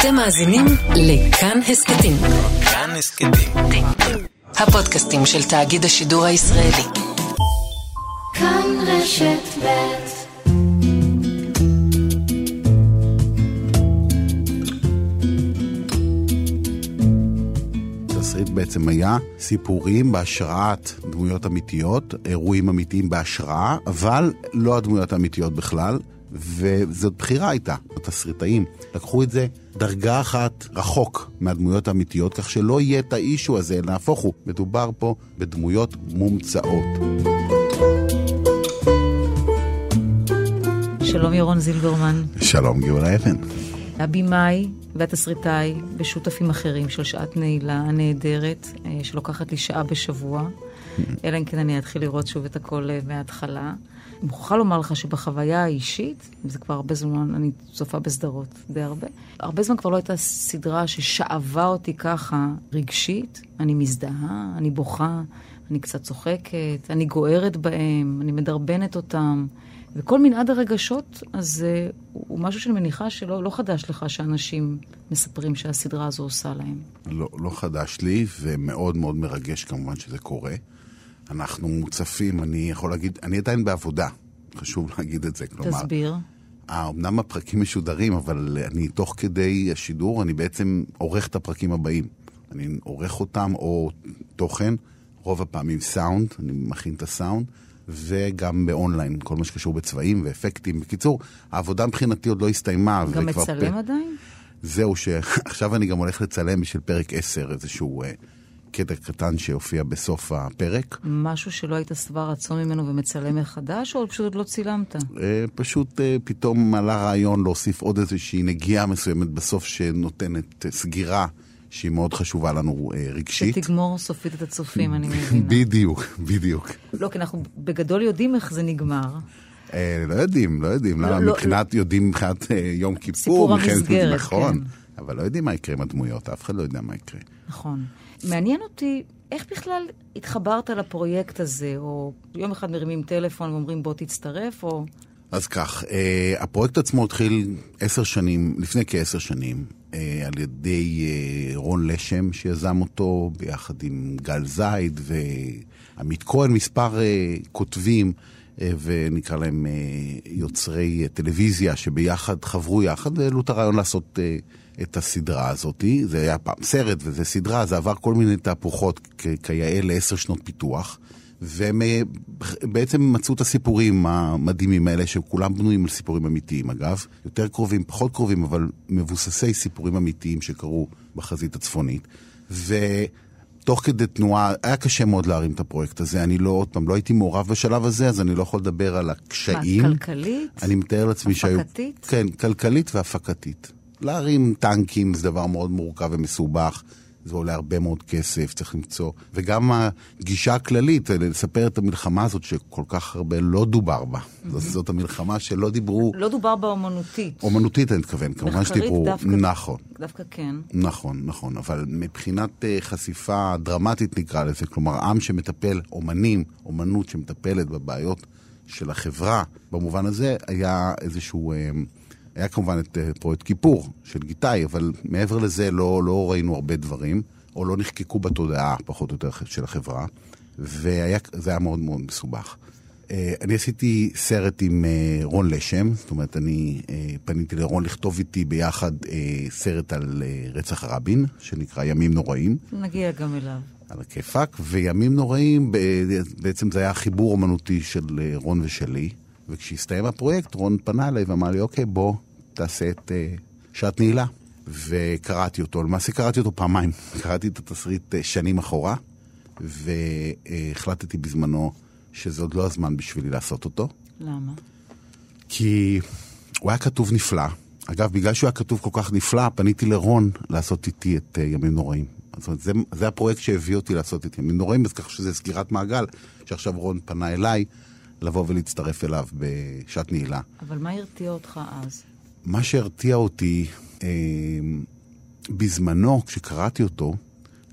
אתם מאזינים לכאן הסכתים. כאן הסכתים. הפודקאסטים של תאגיד השידור הישראלי. כאן רשת ב' התסריט בעצם היה סיפורים בהשראת דמויות אמיתיות, אירועים אמיתיים בהשראה, אבל לא הדמויות האמיתיות בכלל, וזאת בחירה הייתה, התסריטאים. לקחו את זה דרגה אחת רחוק מהדמויות האמיתיות, כך שלא יהיה את האישו הזה, נהפוך הוא, מדובר פה בדמויות מומצאות. שלום ירון זילברמן, שלום גאולה אבן. הבמאי והתסריטאי ושותפים אחרים של שעת נעילה הנהדרת, אה, שלוקחת לי שעה בשבוע, אלא אם כן אני אתחיל לראות שוב את הכל אה, מההתחלה. מוכרחה לומר לך שבחוויה האישית, וזה כבר הרבה זמן, אני צופה בסדרות די הרבה, הרבה זמן כבר לא הייתה סדרה ששאבה אותי ככה רגשית. אני מזדהה, אני בוכה, אני קצת צוחקת, אני גוערת בהם, אני מדרבנת אותם. וכל מנעד הרגשות, uh, הוא משהו שאני מניחה שלא לא חדש לך שאנשים מספרים שהסדרה הזו עושה להם. לא, לא חדש לי, ומאוד מאוד מרגש כמובן שזה קורה. אנחנו מוצפים, אני יכול להגיד, אני עדיין בעבודה, חשוב להגיד את זה. כלומר, תסביר. אה, אמנם הפרקים משודרים, אבל אני תוך כדי השידור, אני בעצם עורך את הפרקים הבאים. אני עורך אותם, או תוכן, רוב הפעמים סאונד, אני מכין את הסאונד, וגם באונליין, כל מה שקשור בצבעים ואפקטים. בקיצור, העבודה מבחינתי עוד לא הסתיימה. גם מצלם פ- עדיין? זהו, שעכשיו אני גם הולך לצלם בשביל פרק 10, איזשהו אה, קטע קטן שהופיע בסוף הפרק. משהו שלא היית שבע רצון ממנו ומצלם מחדש, או פשוט לא צילמת? אה, פשוט אה, פתאום עלה רעיון להוסיף עוד איזושהי נגיעה מסוימת בסוף שנותנת אה, סגירה שהיא מאוד חשובה לנו אה, רגשית. שתגמור סופית את הצופים, אני מבינה. בדיוק, בדיוק. לא, כי אנחנו בגדול יודעים איך זה נגמר. אה, לא יודעים, לא יודעים. לא, למה לא, מבחינת, יודעים מבחינת אה, יום כיפור. סיפור המסגרת, נכון. כן. אבל לא יודעים מה יקרה עם הדמויות, אף אחד לא יודע מה יקרה. נכון. מעניין אותי, איך בכלל התחברת לפרויקט הזה, או יום אחד מרימים טלפון ואומרים בוא תצטרף, או... אז כך, אה, הפרויקט עצמו התחיל עשר שנים, לפני כעשר שנים, אה, על ידי אה, רון לשם, שיזם אותו ביחד עם גל זייד ועמית כהן, מספר אה, כותבים, אה, ונקרא להם אה, יוצרי אה, טלוויזיה, שביחד חברו יחד והעלו את הרעיון לעשות את הסדרה הזאת. זה היה פעם סרט וזה סדרה, זה עבר כל מיני תהפוכות כיאה לעשר שנות פיתוח. והם אה, בעצם מצאו את הסיפורים המדהימים האלה, שכולם בנויים על סיפורים אמיתיים אגב, יותר קרובים, פחות קרובים, אבל מבוססי סיפורים אמיתיים שקרו בחזית הצפונית. ותוך כדי תנועה, היה קשה מאוד להרים את הפרויקט הזה, אני לא, עוד פעם, לא הייתי מעורב בשלב הזה, אז אני לא יכול לדבר על הקשיים. מה, כלכלית? אני מתאר לעצמי שהיו... הפקתית? כן, כלכלית והפקתית. להרים טנקים זה דבר מאוד מורכב ומסובך. זה עולה הרבה מאוד כסף, צריך למצוא. וגם הגישה הכללית, לספר את המלחמה הזאת שכל כך הרבה לא דובר בה. זאת, זאת המלחמה שלא דיברו, לא דובר באומנותית. אומנותית אני מתכוון, כמובן מחקרית שדיברו, דווקא. נכון, דווקא כן. נכון, נכון, אבל מבחינת אה, חשיפה דרמטית נקרא לזה, כלומר עם שמטפל, אומנים, אומנות שמטפלת בבעיות של החברה, במובן הזה היה איזשהו, אה, היה כמובן את אה, פרויקט כיפור של גיטאי, אבל מעבר לזה לא, לא ראינו הרבה דברים, או לא נחקקו בתודעה פחות או יותר של החברה, וזה היה מאוד מאוד מסובך. אה, אני עשיתי סרט עם אה, רון לשם, זאת אומרת, אני פניתי לרון לכתוב איתי ביחד סרט על רצח רבין, שנקרא ימים נוראים, נגיע גם אליו. על הכיפאק, וימים נוראים, בעצם זה היה חיבור אומנותי של רון ושלי, וכשהסתיים הפרויקט, רון פנה אליי ואמר לי, אוקיי, בוא, תעשה את אה, שעת נעילה. וקראתי אותו, למעשה קראתי אותו פעמיים. קראתי את התסריט אה, שנים אחורה, והחלטתי בזמנו שזה עוד לא הזמן בשבילי לעשות אותו. למה? כי הוא היה כתוב נפלא. אגב, בגלל שהוא היה כתוב כל כך נפלא, פניתי לרון לעשות איתי את uh, ימים נוראים. זאת אומרת, זה, זה הפרויקט שהביא אותי לעשות את ימים נוראים, אז ככה שזה סגירת מעגל, שעכשיו רון פנה אליי לבוא ולהצטרף אליו בשעת נעילה. אבל מה הרתיע אותך אז? מה שהרתיע אותי, אה, בזמנו, כשקראתי אותו,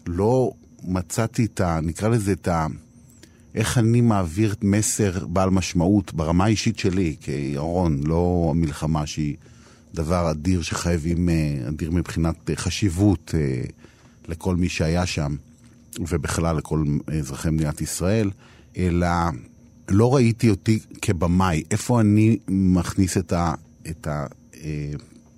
לא מצאתי את ה... נקרא לזה את ה... איך אני מעביר מסר בעל משמעות ברמה האישית שלי, כירון, לא המלחמה שהיא דבר אדיר שחייבים, אה, אדיר מבחינת חשיבות אה, לכל מי שהיה שם, ובכלל לכל אזרחי מדינת ישראל, אלא לא ראיתי אותי כבמאי, איפה אני מכניס את ה... את ה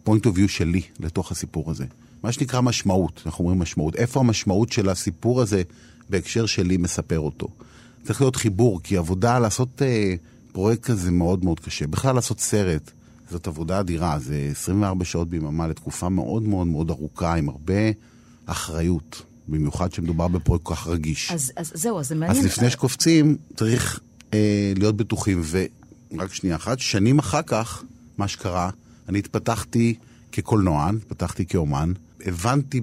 point of view שלי לתוך הסיפור הזה. מה שנקרא משמעות, אנחנו אומרים משמעות. איפה המשמעות של הסיפור הזה בהקשר שלי מספר אותו? צריך להיות חיבור, כי עבודה, לעשות אה, פרויקט כזה מאוד מאוד קשה. בכלל לעשות סרט, זאת עבודה אדירה, זה 24 שעות ביממה לתקופה מאוד מאוד מאוד ארוכה, עם הרבה אחריות. במיוחד כשמדובר בפרויקט כל כך רגיש. אז, אז זהו, אז זה מעניין. אז לפני שקופצים, צריך אה, להיות בטוחים. ורק שנייה אחת, שנים אחר כך, מה שקרה, אני התפתחתי כקולנוען, התפתחתי כאומן, הבנתי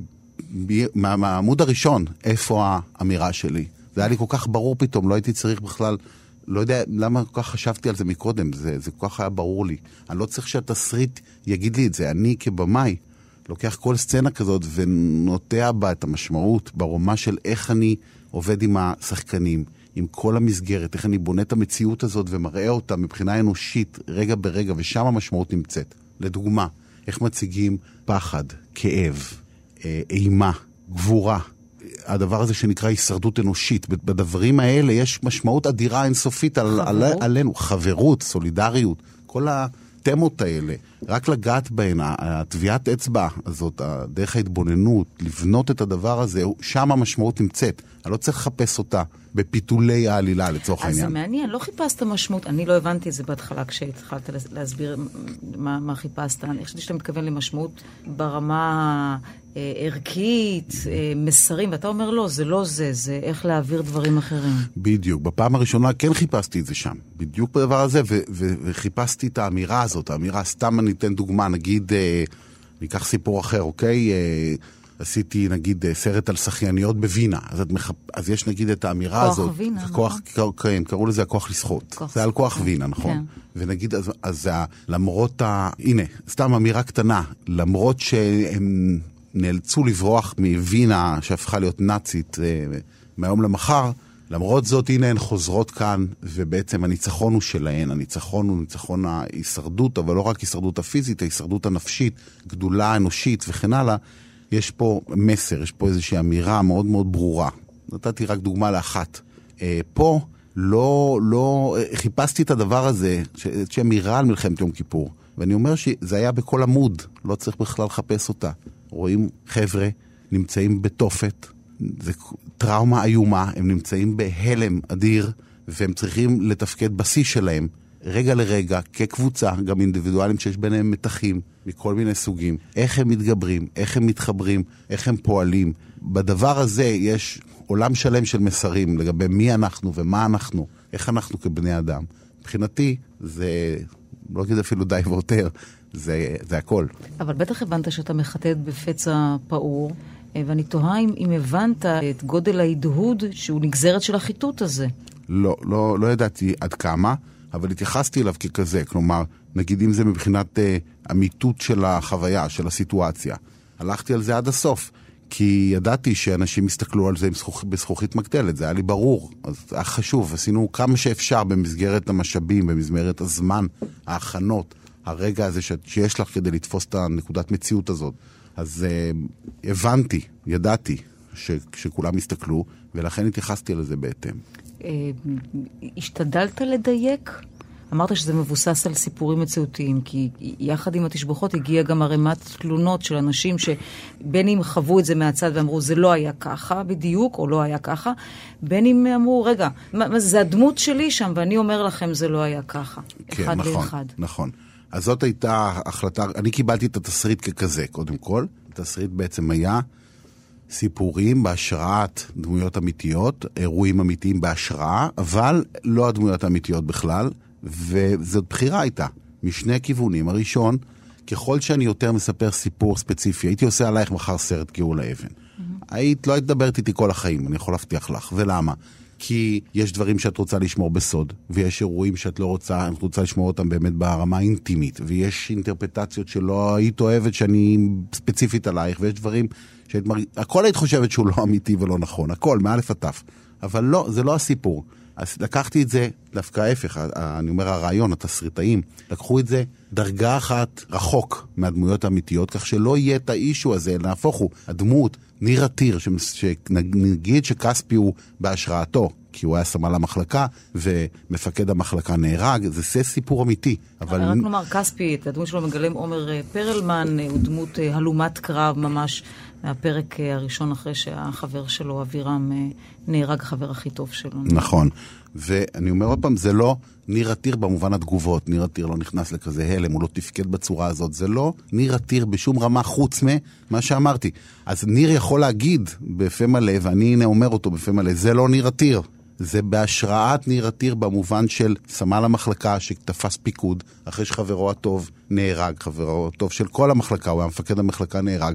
מה, מהעמוד הראשון איפה האמירה שלי. זה היה לי כל כך ברור פתאום, לא הייתי צריך בכלל, לא יודע למה כל כך חשבתי על זה מקודם, זה, זה כל כך היה ברור לי. אני לא צריך שהתסריט יגיד לי את זה, אני כבמאי לוקח כל סצנה כזאת ונוטע בה את המשמעות ברומה של איך אני עובד עם השחקנים, עם כל המסגרת, איך אני בונה את המציאות הזאת ומראה אותה מבחינה אנושית רגע ברגע, ושם המשמעות נמצאת. לדוגמה, איך מציגים פחד, כאב, אה, אימה, גבורה. הדבר הזה שנקרא הישרדות אנושית. בדברים האלה יש משמעות אדירה אינסופית על, על, עלינו. חברות, סולידריות, כל התמות האלה. רק לגעת בהן, הטביעת אצבע הזאת, דרך ההתבוננות, לבנות את הדבר הזה, שם המשמעות נמצאת. אני לא צריך לחפש אותה בפיתולי העלילה לצורך אז העניין. אז זה מעניין, לא חיפשת משמעות, אני לא הבנתי את זה בהתחלה כשהתחלת להסביר מה, מה חיפשת. אני חושבת שאתה מתכוון למשמעות ברמה ערכית, אה, מסרים, ואתה אומר לא, זה לא זה, זה איך להעביר דברים אחרים. בדיוק. בפעם הראשונה כן חיפשתי את זה שם. בדיוק בדבר הזה, ו- ו- וחיפשתי את האמירה הזאת, האמירה, סתם אני אתן דוגמה, נגיד, אה, ניקח סיפור אחר, אוקיי? אה, עשיתי נגיד אה, סרט על שחייניות בווינה, אז, מחפ... אז יש נגיד את האמירה כוח הזאת. כוח וינה, כוח, נכון. כן, קראו לזה הכוח לשחות. כוח זה על כוח וינה, נכון? כן. ונגיד, אז, אז למרות ה... הנה, סתם אמירה קטנה, למרות שהם נאלצו לברוח מווינה שהפכה להיות נאצית אה, מהיום למחר, למרות זאת, הנה הן חוזרות כאן, ובעצם הניצחון הוא שלהן. הניצחון הוא ניצחון ההישרדות, אבל לא רק הישרדות הפיזית, ההישרדות הנפשית, גדולה אנושית וכן הלאה. יש פה מסר, יש פה איזושהי אמירה מאוד מאוד ברורה. נתתי רק דוגמה לאחת. אה, פה לא, לא, אה, חיפשתי את הדבר הזה, איזושהי אמירה על מלחמת יום כיפור. ואני אומר שזה היה בכל עמוד, לא צריך בכלל לחפש אותה. רואים חבר'ה נמצאים בתופת, זה טראומה איומה, הם נמצאים בהלם אדיר, והם צריכים לתפקד בשיא שלהם, רגע לרגע, כקבוצה, גם אינדיבידואלים שיש ביניהם מתחים מכל מיני סוגים. איך הם מתגברים, איך הם מתחברים, איך הם פועלים. בדבר הזה יש עולם שלם של מסרים לגבי מי אנחנו ומה אנחנו, איך אנחנו כבני אדם. מבחינתי, זה, לא אגיד אפילו די ויותר, זה, זה הכל. אבל בטח הבנת שאתה מחטט בפצע פעור. אה, ואני תוהה אם, אם הבנת את גודל ההדהוד שהוא נגזרת של החיטוט הזה. לא, לא, לא ידעתי עד כמה, אבל התייחסתי אליו ככזה. כלומר, נגיד אם זה מבחינת אה, אמיתות של החוויה, של הסיטואציה. הלכתי על זה עד הסוף. כי ידעתי שאנשים יסתכלו על זה בזכוכית מגדלת, זה היה לי ברור. אז היה חשוב, עשינו כמה שאפשר במסגרת המשאבים, במסגרת הזמן, ההכנות, הרגע הזה ש... שיש לך כדי לתפוס את הנקודת מציאות הזאת. אז uh, הבנתי, ידעתי ש... שכולם יסתכלו, ולכן התייחסתי לזה בהתאם. אה, השתדלת לדייק? אמרת שזה מבוסס על סיפורים מציאותיים, כי יחד עם התשבחות הגיעה גם ערימת תלונות של אנשים שבין אם חוו את זה מהצד ואמרו זה לא היה ככה בדיוק, או לא היה ככה, בין אם אמרו, רגע, מה, זה הדמות שלי שם, ואני אומר לכם זה לא היה ככה. כן, אחד נכון, לאחד. נכון. אז זאת הייתה החלטה, אני קיבלתי את התסריט ככזה, קודם כל. התסריט בעצם היה סיפורים בהשראת דמויות אמיתיות, אירועים אמיתיים בהשראה, אבל לא הדמויות האמיתיות בכלל, וזאת בחירה הייתה, משני כיוונים. הראשון, ככל שאני יותר מספר סיפור ספציפי, הייתי עושה עלייך מחר סרט גאולה אבן. Mm-hmm. היית, לא היית מדברת איתי כל החיים, אני יכול להבטיח לך. ולמה? כי יש דברים שאת רוצה לשמור בסוד, ויש אירועים שאת לא רוצה, את רוצה לשמור אותם באמת ברמה האינטימית, ויש אינטרפטציות שלא היית אוהבת שאני ספציפית עלייך, ויש דברים שהיית מרגישה, הכל היית חושבת שהוא לא אמיתי ולא נכון, הכל, מאלף עד תף. אבל לא, זה לא הסיפור. אז לקחתי את זה דווקא ההפך, אני אומר הרעיון, התסריטאים, לקחו את זה דרגה אחת רחוק מהדמויות האמיתיות, כך שלא יהיה את האישו הזה, נהפוך הוא, הדמות, ניר עתיר, שנגיד שכספי הוא בהשראתו, כי הוא היה סמל המחלקה, ומפקד המחלקה נהרג, זה, זה סיפור אמיתי. אבל רק נאמר, כספי, את הדמות שלו מגלם עומר אה, פרלמן, אה, הוא דמות אה, הלומת קרב ממש מהפרק אה, הראשון אחרי שהחבר שלו, אבירם, אה, נהרג, החבר הכי טוב שלו. נכון. ואני אומר עוד פעם, זה לא ניר עתיר במובן התגובות. ניר עתיר לא נכנס לכזה הלם, הוא לא תפקד בצורה הזאת. זה לא ניר עתיר בשום רמה חוץ ממה שאמרתי. אז ניר יכול להגיד בפה מלא, ואני הנה אומר אותו בפה מלא, זה לא ניר עתיר. זה בהשראת ניר עתיר במובן של סמל המחלקה שתפס פיקוד אחרי שחברו הטוב נהרג, חברו הטוב של כל המחלקה, הוא היה מפקד המחלקה נהרג.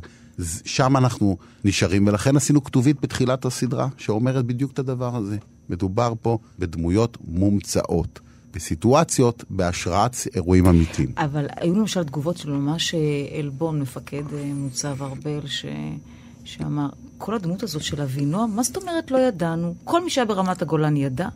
שם אנחנו נשארים, ולכן עשינו כתובית בתחילת הסדרה שאומרת בדיוק את הדבר הזה. מדובר פה בדמויות מומצאות, בסיטואציות בהשראת אירועים אמיתיים. אבל היו למשל תגובות של ממש אה, עלבון, מפקד אה, מוצב ארבל, ש... שאמר, כל הדמות הזאת של אבינועם, מה זאת אומרת לא ידענו? כל מי שהיה ברמת הגולן ידע,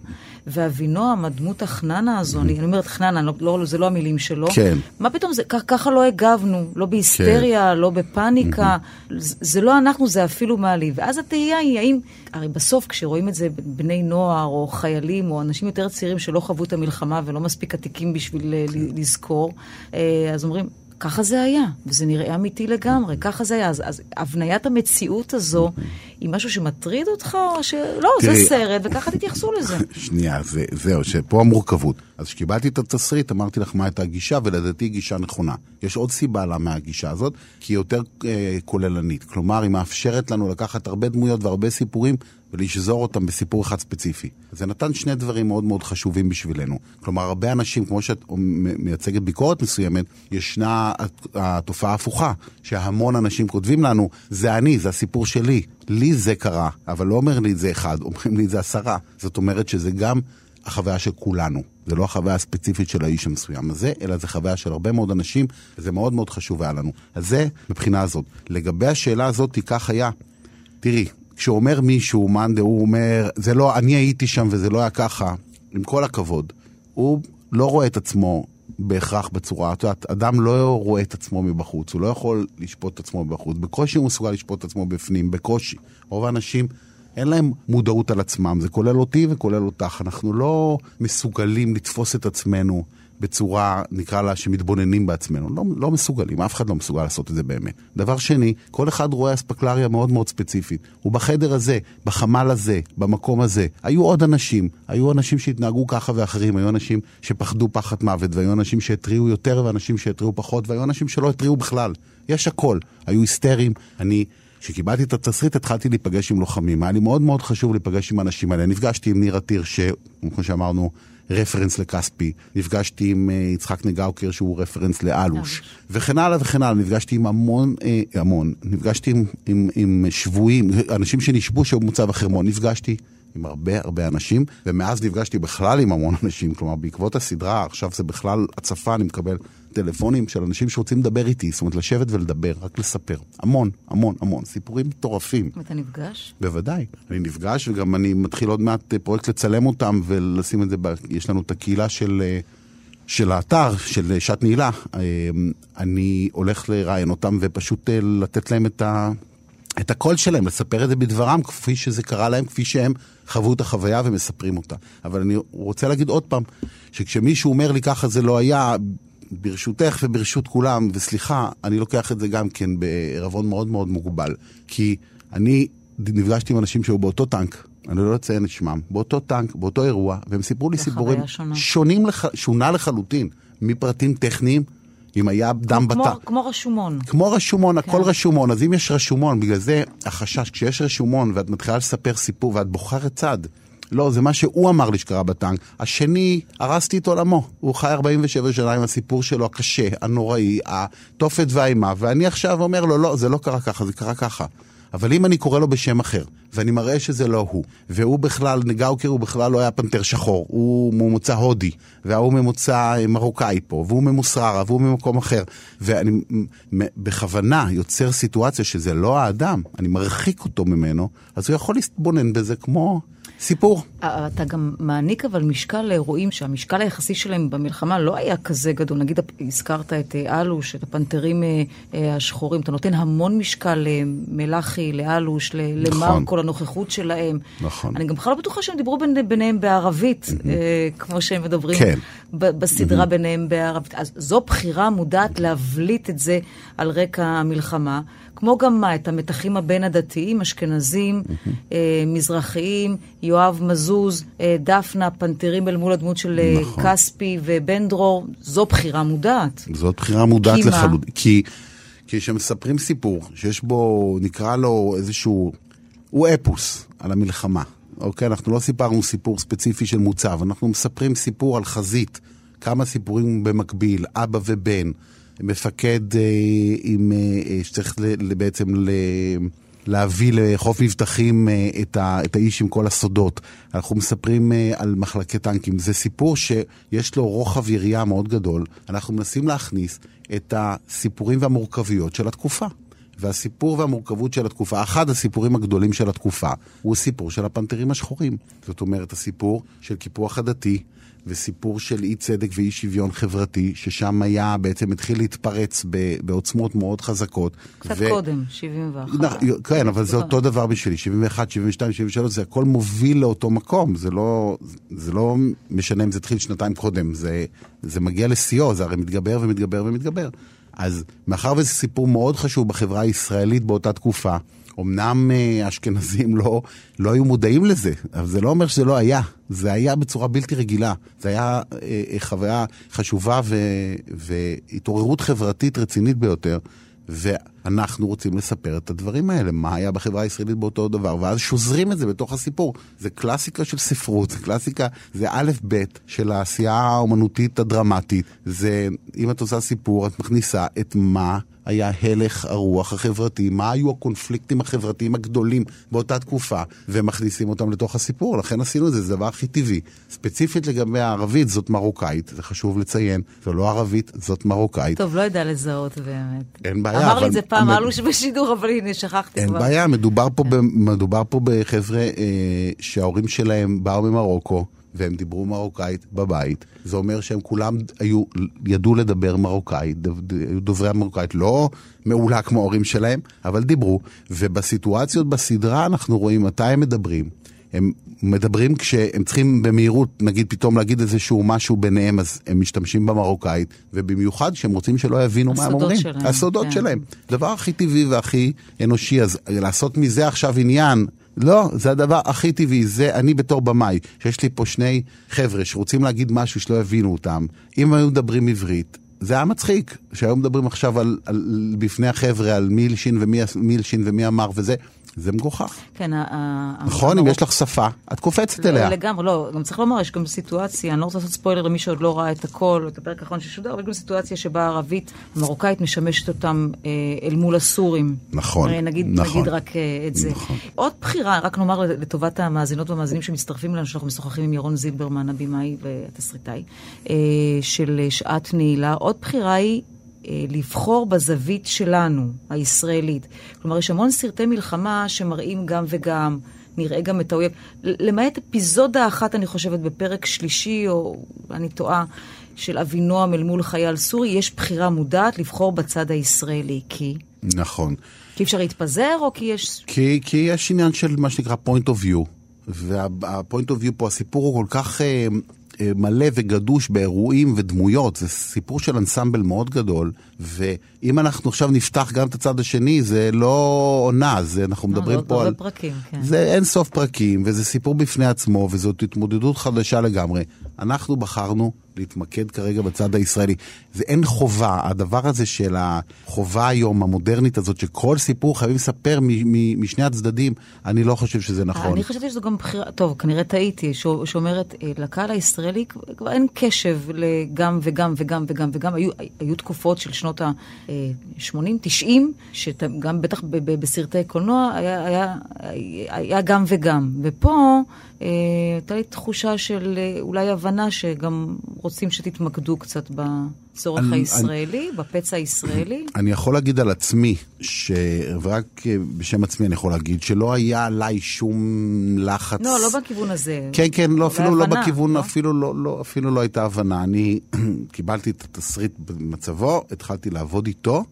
ואבינועם, הדמות החננה הזו, אני, אני אומרת חננה, לא, לא, זה לא המילים שלו. כן. מה פתאום, זה, כ- ככה לא הגבנו, לא בהיסטריה, כן. לא בפאניקה, זה, זה לא אנחנו, זה אפילו מעליב. ואז התהייה היא, האם, הרי בסוף כשרואים את זה בני נוער, או חיילים, או אנשים יותר צעירים שלא חוו את המלחמה ולא מספיק עתיקים בשביל אה, ל- לזכור, אה, אז אומרים, ככה זה היה, וזה נראה אמיתי לגמרי, ככה זה היה. אז, אז הבניית המציאות הזו היא משהו שמטריד אותך, או שלא, זה תראי- סרט, וככה תתייחסו לזה. שנייה, זה, זהו, שפה המורכבות. אז כשקיבלתי את התסריט, אמרתי לך מה הייתה הגישה, ולדעתי היא גישה נכונה. יש עוד סיבה למה הגישה הזאת, כי היא יותר אה, כוללנית. כלומר, היא מאפשרת לנו לקחת הרבה דמויות והרבה סיפורים, ולשזור אותם בסיפור אחד ספציפי. זה נתן שני דברים מאוד מאוד חשובים בשבילנו. כלומר, הרבה אנשים, כמו שאת מייצגת ביקורת מסוימת, ישנה הת- התופעה ההפוכה, שהמון אנשים כותבים לנו, זה אני, זה הסיפור שלי. לי זה קרה, אבל לא אומר לי את זה אחד, אומרים לי את זה עשרה. זאת אומרת שזה גם החוויה של כולנו. זה לא החוויה הספציפית של האיש המסוים הזה, אלא זה חוויה של הרבה מאוד אנשים, וזה מאוד מאוד חשוב היה לנו. אז זה מבחינה הזאת. לגבי השאלה הזאת, כך היה. תראי, כשאומר מישהו, מאן דהוא אומר, זה לא, אני הייתי שם וזה לא היה ככה, עם כל הכבוד, הוא לא רואה את עצמו בהכרח בצורה, את יודעת, אדם לא רואה את עצמו מבחוץ, הוא לא יכול לשפוט את עצמו מבחוץ, בקושי הוא מסוגל לשפוט את עצמו בפנים, בקושי. רוב האנשים, אין להם מודעות על עצמם, זה כולל אותי וכולל אותך, אנחנו לא מסוגלים לתפוס את עצמנו בצורה, נקרא לה, שמתבוננים בעצמנו. לא, לא מסוגלים, אף אחד לא מסוגל לעשות את זה באמת. דבר שני, כל אחד רואה אספקלריה מאוד מאוד ספציפית. ובחדר הזה, בחמ"ל הזה, במקום הזה, היו עוד אנשים. היו אנשים שהתנהגו ככה ואחרים, היו אנשים שפחדו פחד מוות, והיו אנשים שהתריעו יותר ואנשים שהתריעו פחות, והיו אנשים שלא התריעו בכלל. יש הכל. היו היסטריים. אני... כשקיבלתי את התסריט התחלתי להיפגש עם לוחמים, היה לי מאוד מאוד חשוב להיפגש עם האנשים האלה. נפגשתי עם ניר עתיר, שכמו שאמרנו, רפרנס לכספי, נפגשתי עם אה, יצחק נגאוקר שהוא רפרנס לאלוש, וכן הלאה וכן הלאה, נפגשתי עם המון, אה, המון, נפגשתי עם, עם, עם שבויים, אנשים שנשבו שהיו במוצב החרמון, נפגשתי עם הרבה הרבה אנשים, ומאז נפגשתי בכלל עם המון אנשים, כלומר בעקבות הסדרה, עכשיו זה בכלל הצפה, אני מקבל טלפונים של אנשים שרוצים לדבר איתי, זאת אומרת לשבת ולדבר, רק לספר, המון, המון, המון, סיפורים מטורפים. אתה נפגש? בוודאי. אני נפגש וגם אני מתחיל עוד מעט אה, פרויקט לצלם אותם ולשים את זה, ב... יש לנו את הקהילה של, אה, של האתר, של אה, שעת נעילה. אה, אני הולך לראיין אותם ופשוט לתת להם את, ה... את הקול שלהם, לספר את זה בדברם, כפי שזה קרה להם, כפי שהם חוו את החוויה ומספרים אותה. אבל אני רוצה להגיד עוד פעם, שכשמישהו אומר לי ככה זה לא היה, ברשותך וברשות כולם, וסליחה, אני לוקח את זה גם כן בערבון מאוד מאוד מוגבל. כי אני נפגשתי עם אנשים שהיו באותו טנק, אני לא אציין את שמם, באותו טנק, באותו אירוע, והם סיפרו לי סיפורים שונה. שונים, לח... שונה לחלוטין, מפרטים טכניים, אם היה דם כמו, בתא. כמו רשומון. כמו רשומון, הכל כן. רשומון, אז אם יש רשומון, בגלל זה החשש, כשיש רשומון ואת מתחילה לספר סיפור ואת בוחרת צד, לא, זה מה שהוא אמר לי שקרה בטנק. השני, הרסתי את עולמו. הוא חי 47 שנה עם הסיפור שלו הקשה, הנוראי, התופת והאימה, ואני עכשיו אומר לו, לא, זה לא קרה ככה, זה קרה ככה. אבל אם אני קורא לו בשם אחר, ואני מראה שזה לא הוא, והוא בכלל, נגאוקר הוא בכלל לא היה פנתר שחור, הוא ממוצא הודי, וההוא ממוצא מרוקאי פה, והוא ממוסררה, והוא ממקום אחר, ואני בכוונה יוצר סיטואציה שזה לא האדם, אני מרחיק אותו ממנו, אז הוא יכול להתבונן בזה כמו סיפור. אתה גם מעניק אבל משקל לאירועים שהמשקל היחסי שלהם במלחמה לא היה כזה גדול. נגיד הזכרת את אה, אלוש, את הפנתרים אה, אה, השחורים, אתה נותן המון משקל למלאכי, לאלוש, נכון. למרקו, לנוכחות שלהם. נכון. אני גם בכלל לא בטוחה שהם דיברו ביניהם בערבית, כמו שהם מדברים כן. בסדרה ביניהם בערבית. אז זו בחירה מודעת להבליט את זה על רקע המלחמה. כמו גם מה, את המתחים הבין-הדתיים, אשכנזים, אה, מזרחיים, יואב מזוז, אה, דפנה, פנתרים אל מול הדמות של אה, נכון. כספי ובן דרור, זו בחירה מודעת. זאת בחירה מודעת? לחלוטין. כי כשמספרים סיפור שיש בו, נקרא לו איזשהו, הוא אפוס על המלחמה. אוקיי? אנחנו לא סיפרנו סיפור ספציפי של מוצב, אנחנו מספרים סיפור על חזית, כמה סיפורים במקביל, אבא ובן, מפקד אה, עם, אה, אה, שצריך בעצם. להביא לחוף מבטחים את, ה, את האיש עם כל הסודות. אנחנו מספרים על מחלקי טנקים. זה סיפור שיש לו רוחב יריעה מאוד גדול. אנחנו מנסים להכניס את הסיפורים והמורכבויות של התקופה. והסיפור והמורכבות של התקופה, אחד הסיפורים הגדולים של התקופה, הוא הסיפור של הפנתרים השחורים. זאת אומרת, הסיפור של קיפוח הדתי, וסיפור של אי צדק ואי שוויון חברתי, ששם היה, בעצם התחיל להתפרץ ב, בעוצמות מאוד חזקות. קצת ו... קודם, 71. נכ- כן, אבל זה אותו דבר בשבילי, 71, 72, 73, זה הכל מוביל לאותו מקום, זה לא, זה לא משנה אם זה התחיל שנתיים קודם, זה, זה מגיע לשיאו, זה הרי מתגבר ומתגבר ומתגבר. אז מאחר וזה סיפור מאוד חשוב בחברה הישראלית באותה תקופה, אמנם אה, האשכנזים לא, לא היו מודעים לזה, אבל זה לא אומר שזה לא היה. זה היה בצורה בלתי רגילה. זה היה אה, אה, חוויה חשובה ו, והתעוררות חברתית רצינית ביותר. ואנחנו רוצים לספר את הדברים האלה, מה היה בחברה הישראלית באותו דבר, ואז שוזרים את זה בתוך הסיפור. זה קלאסיקה של ספרות, זה קלאסיקה, זה א' ב' של העשייה האומנותית הדרמטית. זה, אם את עושה סיפור, את מכניסה את מה היה הלך הרוח החברתי, מה היו הקונפליקטים החברתיים הגדולים באותה תקופה, ומכניסים אותם לתוך הסיפור. לכן עשינו את זה, זה הדבר הכי טבעי. ספציפית לגבי הערבית, זאת מרוקאית, זה חשוב לציין. זו לא ערבית, זאת מרוקאית. טוב, לא יודע לזהות באמת. אין בעיה, אמר לי אבל- את זה פעם, אבל- אלוש בשידור, אבל הנה, שכחתי אין כבר. בעיה, מדובר פה, ב, מדובר פה בחבר'ה אה, שההורים שלהם באו ממרוקו, והם דיברו מרוקאית בבית. זה אומר שהם כולם היו, ידעו לדבר מרוקאית, היו דוברי המרוקאית, לא מעולה כמו ההורים שלהם, אבל דיברו. ובסיטואציות בסדרה אנחנו רואים מתי הם מדברים. הם מדברים כשהם צריכים במהירות, נגיד פתאום להגיד איזשהו משהו ביניהם, אז הם משתמשים במרוקאית, ובמיוחד כשהם רוצים שלא יבינו מה הם הסודות אומרים. שלהם, הסודות כן. שלהם. הדבר הכי טבעי והכי אנושי, אז לעשות מזה עכשיו עניין, לא, זה הדבר הכי טבעי, זה אני בתור במאי, שיש לי פה שני חבר'ה שרוצים להגיד משהו שלא יבינו אותם, אם היו מדברים עברית, זה היה מצחיק, שהיו מדברים עכשיו על, על, בפני החבר'ה על מי הלשין ומי, מי הלשין ומי אמר וזה, זה מגוחך. כן, נכון, אם יש לך שפה, את קופצת אליה. לגמרי, לא, גם צריך לומר, יש גם סיטואציה, אני לא רוצה לעשות ספוילר למי שעוד לא ראה את הכל, את הפרק האחרון ששודר, אבל יש גם סיטואציה שבה הערבית המרוקאית משמשת אותם אה, אל מול הסורים. נכון, נגיד, נכון. נגיד רק אה, את זה. נכון. עוד בחירה, רק נאמר לטובת המאזינות והמאזינים שמצטרפים אלינו, שאנחנו משוחחים עם ירון זילברמן, הבמאי והתסריטאי, אה, של שעת נעילה. עוד בחירה היא... אה, לבחור בזווית שלנו, הישראלית. כלומר, יש המון סרטי מלחמה שמראים גם וגם, נראה גם את האויב. למעט אפיזודה אחת, אני חושבת, בפרק שלישי, או אני טועה, של אבינועם אל מול חייל סורי, יש בחירה מודעת לבחור בצד הישראלי. כי? נכון. כי אפשר להתפזר, או כי יש... כי, כי יש עניין של מה שנקרא point of view, וה-point of view פה, הסיפור הוא כל כך אה, מלא וגדוש באירועים ודמויות, זה סיפור של אנסמבל מאוד גדול, ואם אנחנו עכשיו נפתח גם את הצד השני, זה לא עונה, זה אנחנו מדברים עוד פה הרבה על... פרקים, כן. זה אין סוף פרקים, וזה סיפור בפני עצמו, וזאת התמודדות חדשה לגמרי. אנחנו בחרנו להתמקד כרגע בצד הישראלי. זה אין חובה, הדבר הזה של החובה היום, המודרנית הזאת, שכל סיפור חייבים לספר משני הצדדים, אני לא חושב שזה נכון. אני חשבתי שזו גם בחירה, טוב, כנראה טעיתי, שאומרת, אה, לקהל הישראלי כבר- אין קשב לגם וגם וגם וגם וגם. היו, היו תקופות של שנות ה-80, 90, שגם בטח בסרטי קולנוע היה, היה, היה גם וגם. ופה אה, הייתה לי תחושה של אה, אולי הבנה שגם רוצים שתתמקדו קצת. בצורך אני- הישראלי, בפצע הישראלי? אני יכול להגיד על עצמי, ש... ורק אה, בשם עצמי אני יכול להגיד, שלא היה עליי שום לחץ. לא, לא בכיוון הזה. כן, כן, לא, אפילו לא בהבנה, בכיוון, לא? אפילו לא, לא, אפילו לא הייתה הבנה. אני קיבלתי את התסריט במצבו, התחלתי לעבוד איתו,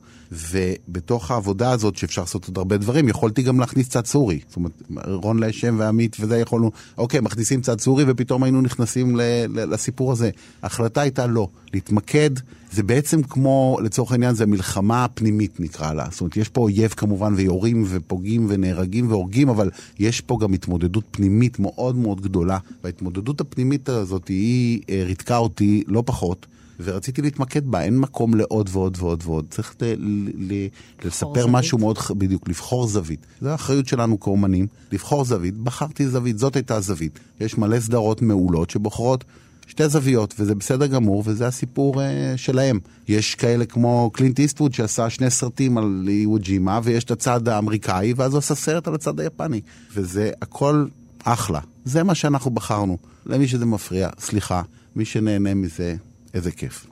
ובתוך העבודה הזאת, שאפשר לעשות עוד הרבה דברים, יכולתי גם להכניס צד סורי. זאת אומרת, רון לשם ועמית וזה יכולנו, אוקיי, מכניסים צד סורי ופתאום היינו נכנסים ל, ל, לסיפור הזה. ההחלטה הייתה לא, להתמקד, זה בעצם כמו, לצורך העניין, זה מלחמה פנימית נקרא לה. זאת אומרת, יש פה אויב כמובן, ויורים ופוגעים ונהרגים והורגים, אבל יש פה גם התמודדות פנימית מאוד מאוד גדולה. וההתמודדות הפנימית הזאת, היא אה, ריתקה אותי לא פחות. ורציתי להתמקד בה, אין מקום לעוד ועוד ועוד ועוד. צריך ל- ל- ל- לספר זווית. משהו מאוד, בדיוק, לבחור זווית. זו האחריות שלנו כאומנים, לבחור זווית. בחרתי זווית, זאת הייתה הזווית. יש מלא סדרות מעולות שבוחרות שתי זוויות, וזה בסדר גמור, וזה הסיפור אה, שלהם. יש כאלה כמו קלינט איסטווד שעשה שני סרטים על איוו ג'ימה, ויש את הצד האמריקאי, ואז הוא עשה סרט על הצד היפני. וזה הכל אחלה. זה מה שאנחנו בחרנו. למי שזה מפריע, סליחה. מי שנהנה מזה, איזה כיף.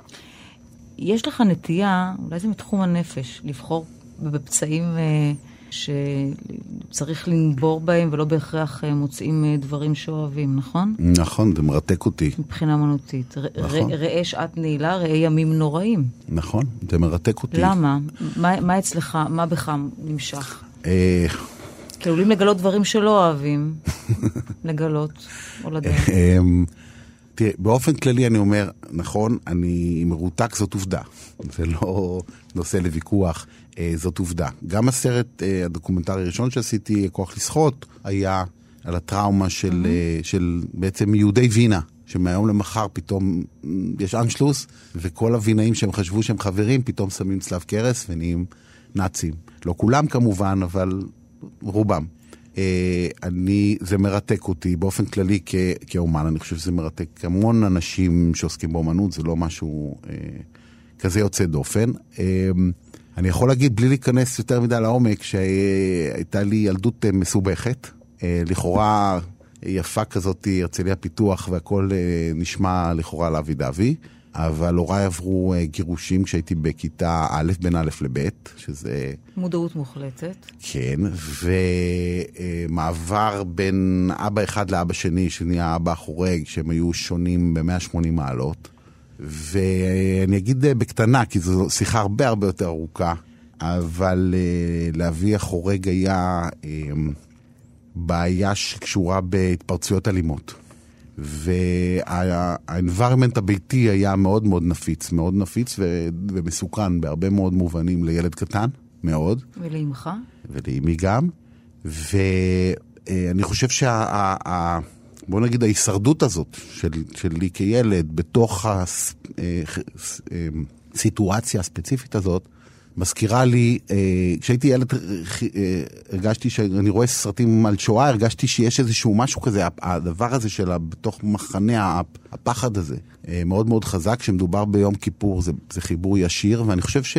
יש לך נטייה, אולי זה מתחום הנפש, לבחור בפצעים אה, שצריך לנבור בהם ולא בהכרח אה, מוצאים אה, דברים שאוהבים, נכון? נכון, זה מרתק אותי. מבחינה אמנותית. נכון. ראה שעת נעילה, ראה ימים נוראים. נכון, זה מרתק אותי. למה? מה, מה אצלך, מה בך נמשך? אה, כי עלולים לגלות דברים שלא אוהבים לגלות או לדעת. תראה, באופן כללי אני אומר, נכון, אני מרותק זאת עובדה. זה לא נושא לוויכוח, אה, זאת עובדה. גם הסרט אה, הדוקומנטרי הראשון שעשיתי, כוח לשחות, היה על הטראומה של, אה, של בעצם יהודי וינה. שמהיום למחר פתאום מ, יש אנשלוס, וכל הווינאים שהם חשבו שהם חברים, פתאום שמים צלב קרס ונהיים נאצים. לא כולם כמובן, אבל רובם. אה, אני, זה מרתק אותי באופן כללי כ, כאומן, אני חושב שזה מרתק המון אנשים שעוסקים באומנות, זה לא משהו אה, כזה יוצא דופן. אה, אני יכול להגיד, בלי להיכנס יותר מדי לעומק, שהייתה לי ילדות אה, מסובכת, אה, לכאורה יפה כזאת, הרצליה פיתוח, והכל אה, נשמע לכאורה לאבי דבי. אבל הוריי עברו אה, גירושים כשהייתי בכיתה א', בין א' לב', שזה מודעות מוחלטת. כן, ומעבר בין אבא אחד לאבא שני, שנהיה אבא חורג, שהם היו שונים ב-180 מעלות. ואני אגיד אה, בקטנה, כי זו שיחה הרבה הרבה יותר ארוכה, אבל אה, לאבי החורג היה אה, בעיה שקשורה בהתפרצויות אלימות. וה-environment הביתי היה מאוד מאוד נפיץ, מאוד נפיץ ו- ומסוכן בהרבה מאוד מובנים לילד קטן, מאוד. ולאמך? ולאמי גם, ואני חושב שה... בוא נגיד ההישרדות הזאת של, שלי כילד בתוך הסיטואציה הספציפית הזאת, מזכירה לי, אה, כשהייתי ילד אה, הרגשתי שאני רואה סרטים על שואה, הרגשתי שיש איזשהו משהו כזה, הדבר הזה של בתוך מחנה, הפחד הזה, אה, מאוד מאוד חזק, כשמדובר ביום כיפור זה, זה חיבור ישיר, ואני חושב ש...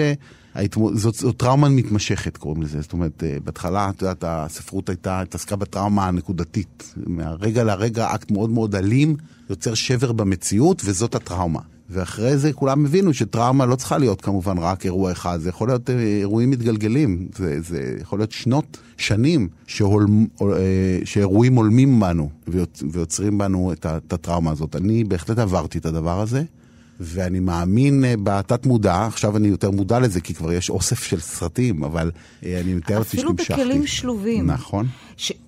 ההתמוד... טראומה מתמשכת, קוראים לזה. זאת אומרת, בהתחלה, את יודעת, הספרות הייתה, התעסקה בטראומה הנקודתית. מהרגע לרגע, אקט מאוד מאוד אלים, יוצר שבר במציאות, וזאת הטראומה. ואחרי זה כולם הבינו שטראומה לא צריכה להיות כמובן רק אירוע אחד, זה יכול להיות אה, אירועים מתגלגלים, זה, זה יכול להיות שנות, שנים, שהולמ, אה, שאירועים הולמים בנו ויוצ, ויוצרים בנו את הטראומה הזאת. אני בהחלט עברתי את הדבר הזה. ואני מאמין אה, בתת מודע, עכשיו אני יותר מודע לזה, כי כבר יש אוסף של סרטים, אבל אה, אני מתאר לעצמי שנמשכתי. אפילו בכלים שלובים. נכון.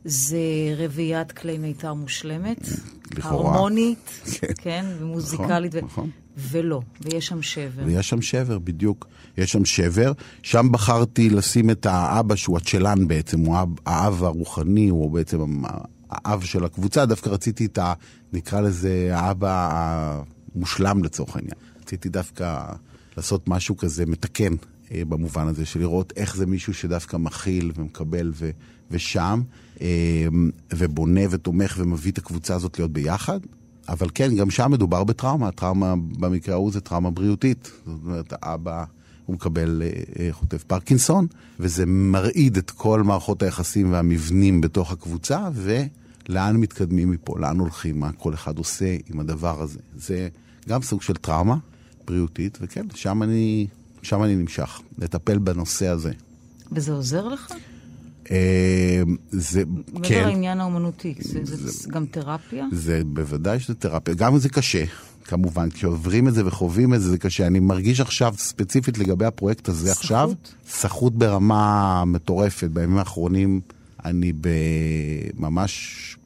זה רביעיית כלי מיתר מושלמת, לכאורה. הרמונית, כן. כן, ומוזיקלית, נכון, נכון. ולא, ויש שם שבר. ויש שם שבר, בדיוק. יש שם שבר. שם בחרתי לשים את האבא, שהוא הצ'לן בעצם, הוא האב הרוחני, הוא בעצם האב של הקבוצה. דווקא רציתי את ה... נקרא לזה האבא המושלם לצורך העניין. רציתי דווקא לעשות משהו כזה מתקן אה, במובן הזה, של לראות איך זה מישהו שדווקא מכיל ומקבל ו, ושם, אה, ובונה ותומך ומביא את הקבוצה הזאת להיות ביחד. אבל כן, גם שם מדובר בטראומה. הטראומה במקרה ההוא זה טראומה בריאותית. זאת אומרת, האבא, הוא מקבל אה, חוטף פרקינסון, וזה מרעיד את כל מערכות היחסים והמבנים בתוך הקבוצה, ולאן מתקדמים מפה, לאן הולכים, מה כל אחד עושה עם הדבר הזה. זה גם סוג של טראומה, בריאותית, וכן, שם אני, שם אני נמשך, לטפל בנושא הזה. וזה עוזר לך? אה, זה, כן, לעניין האומנותי, זה, זה גם תרפיה? זה בוודאי שזה תרפיה, גם זה קשה. כמובן, כשעוברים את זה וחווים את זה, זה קשה. אני מרגיש עכשיו, ספציפית לגבי הפרויקט הזה סחוט? עכשיו, סחוט ברמה מטורפת. בימים האחרונים אני. ממש.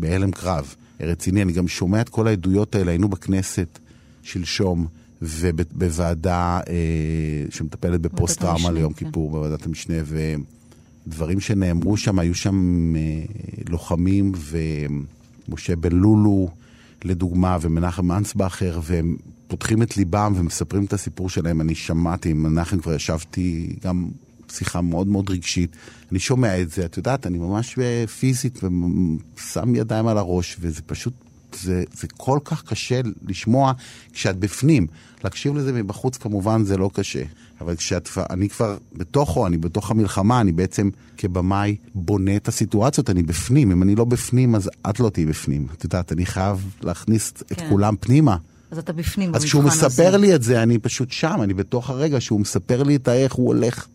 בהלם קרב. רציני, אני גם שומע את כל העדויות האלה. היינו בכנסת שלשום, ובוועדה אה, שמטפלת בפוסט-טראומה ליום כן. כיפור, בוועדת המשנה, ודברים שנאמרו שם, היו שם אה, לוחמים, ומשה בן לולו, לדוגמה, ומנחם אנסבכר, והם פותחים את ליבם ומספרים את הסיפור שלהם. אני שמעתי, עם מנחם כבר ישבתי גם שיחה מאוד מאוד רגשית. אני שומע את זה, את יודעת, אני ממש אה, פיזית ושם ידיים על הראש, וזה פשוט, זה, זה כל כך קשה לשמוע כשאת בפנים. להקשיב לזה מבחוץ כמובן זה לא קשה, אבל כשאת, אני כבר בתוכו, אני בתוך המלחמה, אני בעצם כבמאי בונה את הסיטואציות, אני בפנים. אם אני לא בפנים, אז את לא תהיי בפנים. את יודעת, אני חייב להכניס את כן. כולם פנימה. אז אתה בפנים אז כשהוא מספר הזה. לי את זה, אני פשוט שם, אני בתוך הרגע שהוא מספר לי את האיך הוא הולך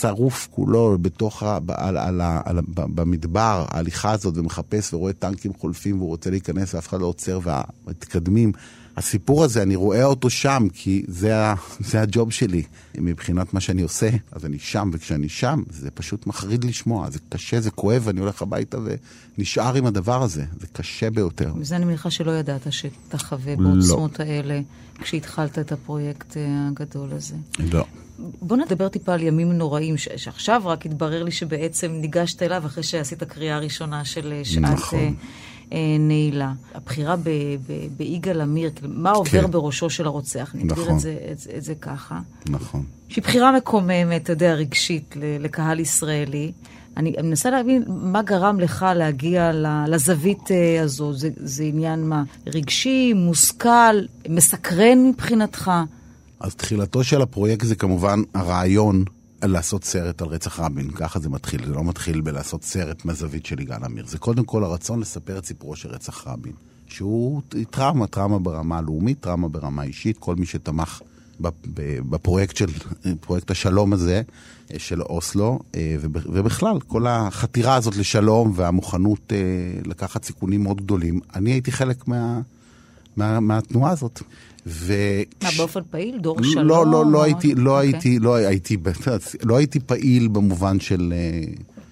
שרוף כולו בתוך, ה, על, על, על, במדבר, ההליכה הזאת, ומחפש ורואה טנקים חולפים והוא רוצה להיכנס ואף אחד לא עוצר ומתקדמים. הסיפור הזה, אני רואה אותו שם, כי זה, ה, זה הג'וב שלי. מבחינת מה שאני עושה, אז אני שם, וכשאני שם, זה פשוט מחריד לשמוע. זה קשה, זה כואב, אני הולך הביתה ונשאר עם הדבר הזה. זה קשה ביותר. וזה אני מניחה שלא ידעת שתחווה לא. בעוצמות האלה כשהתחלת את הפרויקט אה, הגדול הזה. לא. בוא נדבר טיפה על ימים נוראים, ש- שעכשיו רק התברר לי שבעצם ניגשת אליו אחרי שעשית קריאה ראשונה של אה, שעת נכון. אה, נעילה. הבחירה ביגאל עמיר, כאילו, מה עובר כן. בראשו של הרוצח, אני אגדיר נכון. את זה, את, את זה ככה. נכון. שהיא בחירה מקוממת, אתה יודע, רגשית לקהל ישראלי. אני מנסה להבין מה גרם לך להגיע לזווית אה, הזו. זה, זה עניין מה? רגשי, מושכל, מסקרן מבחינתך? אז תחילתו של הפרויקט זה כמובן הרעיון לעשות סרט על רצח רבין, ככה זה מתחיל, זה לא מתחיל בלעשות סרט מהזווית של יגאל עמיר, זה קודם כל הרצון לספר את סיפורו של רצח רבין, שהוא טראומה, טראומה ברמה הלאומית, טראומה ברמה אישית, כל מי שתמך בפרויקט של, פרויקט השלום הזה, אה, של אוסלו, אה, וב- ובכלל, כל החתירה הזאת לשלום והמוכנות אה, לקחת סיכונים מאוד גדולים, אני הייתי חלק מה... מה, מהתנועה הזאת. ו... מה, באופן פעיל? דור לא, שלום? לא, לא, לא הייתי, לא אוקיי. הייתי, לא הייתי, לא הייתי פעיל במובן של אה,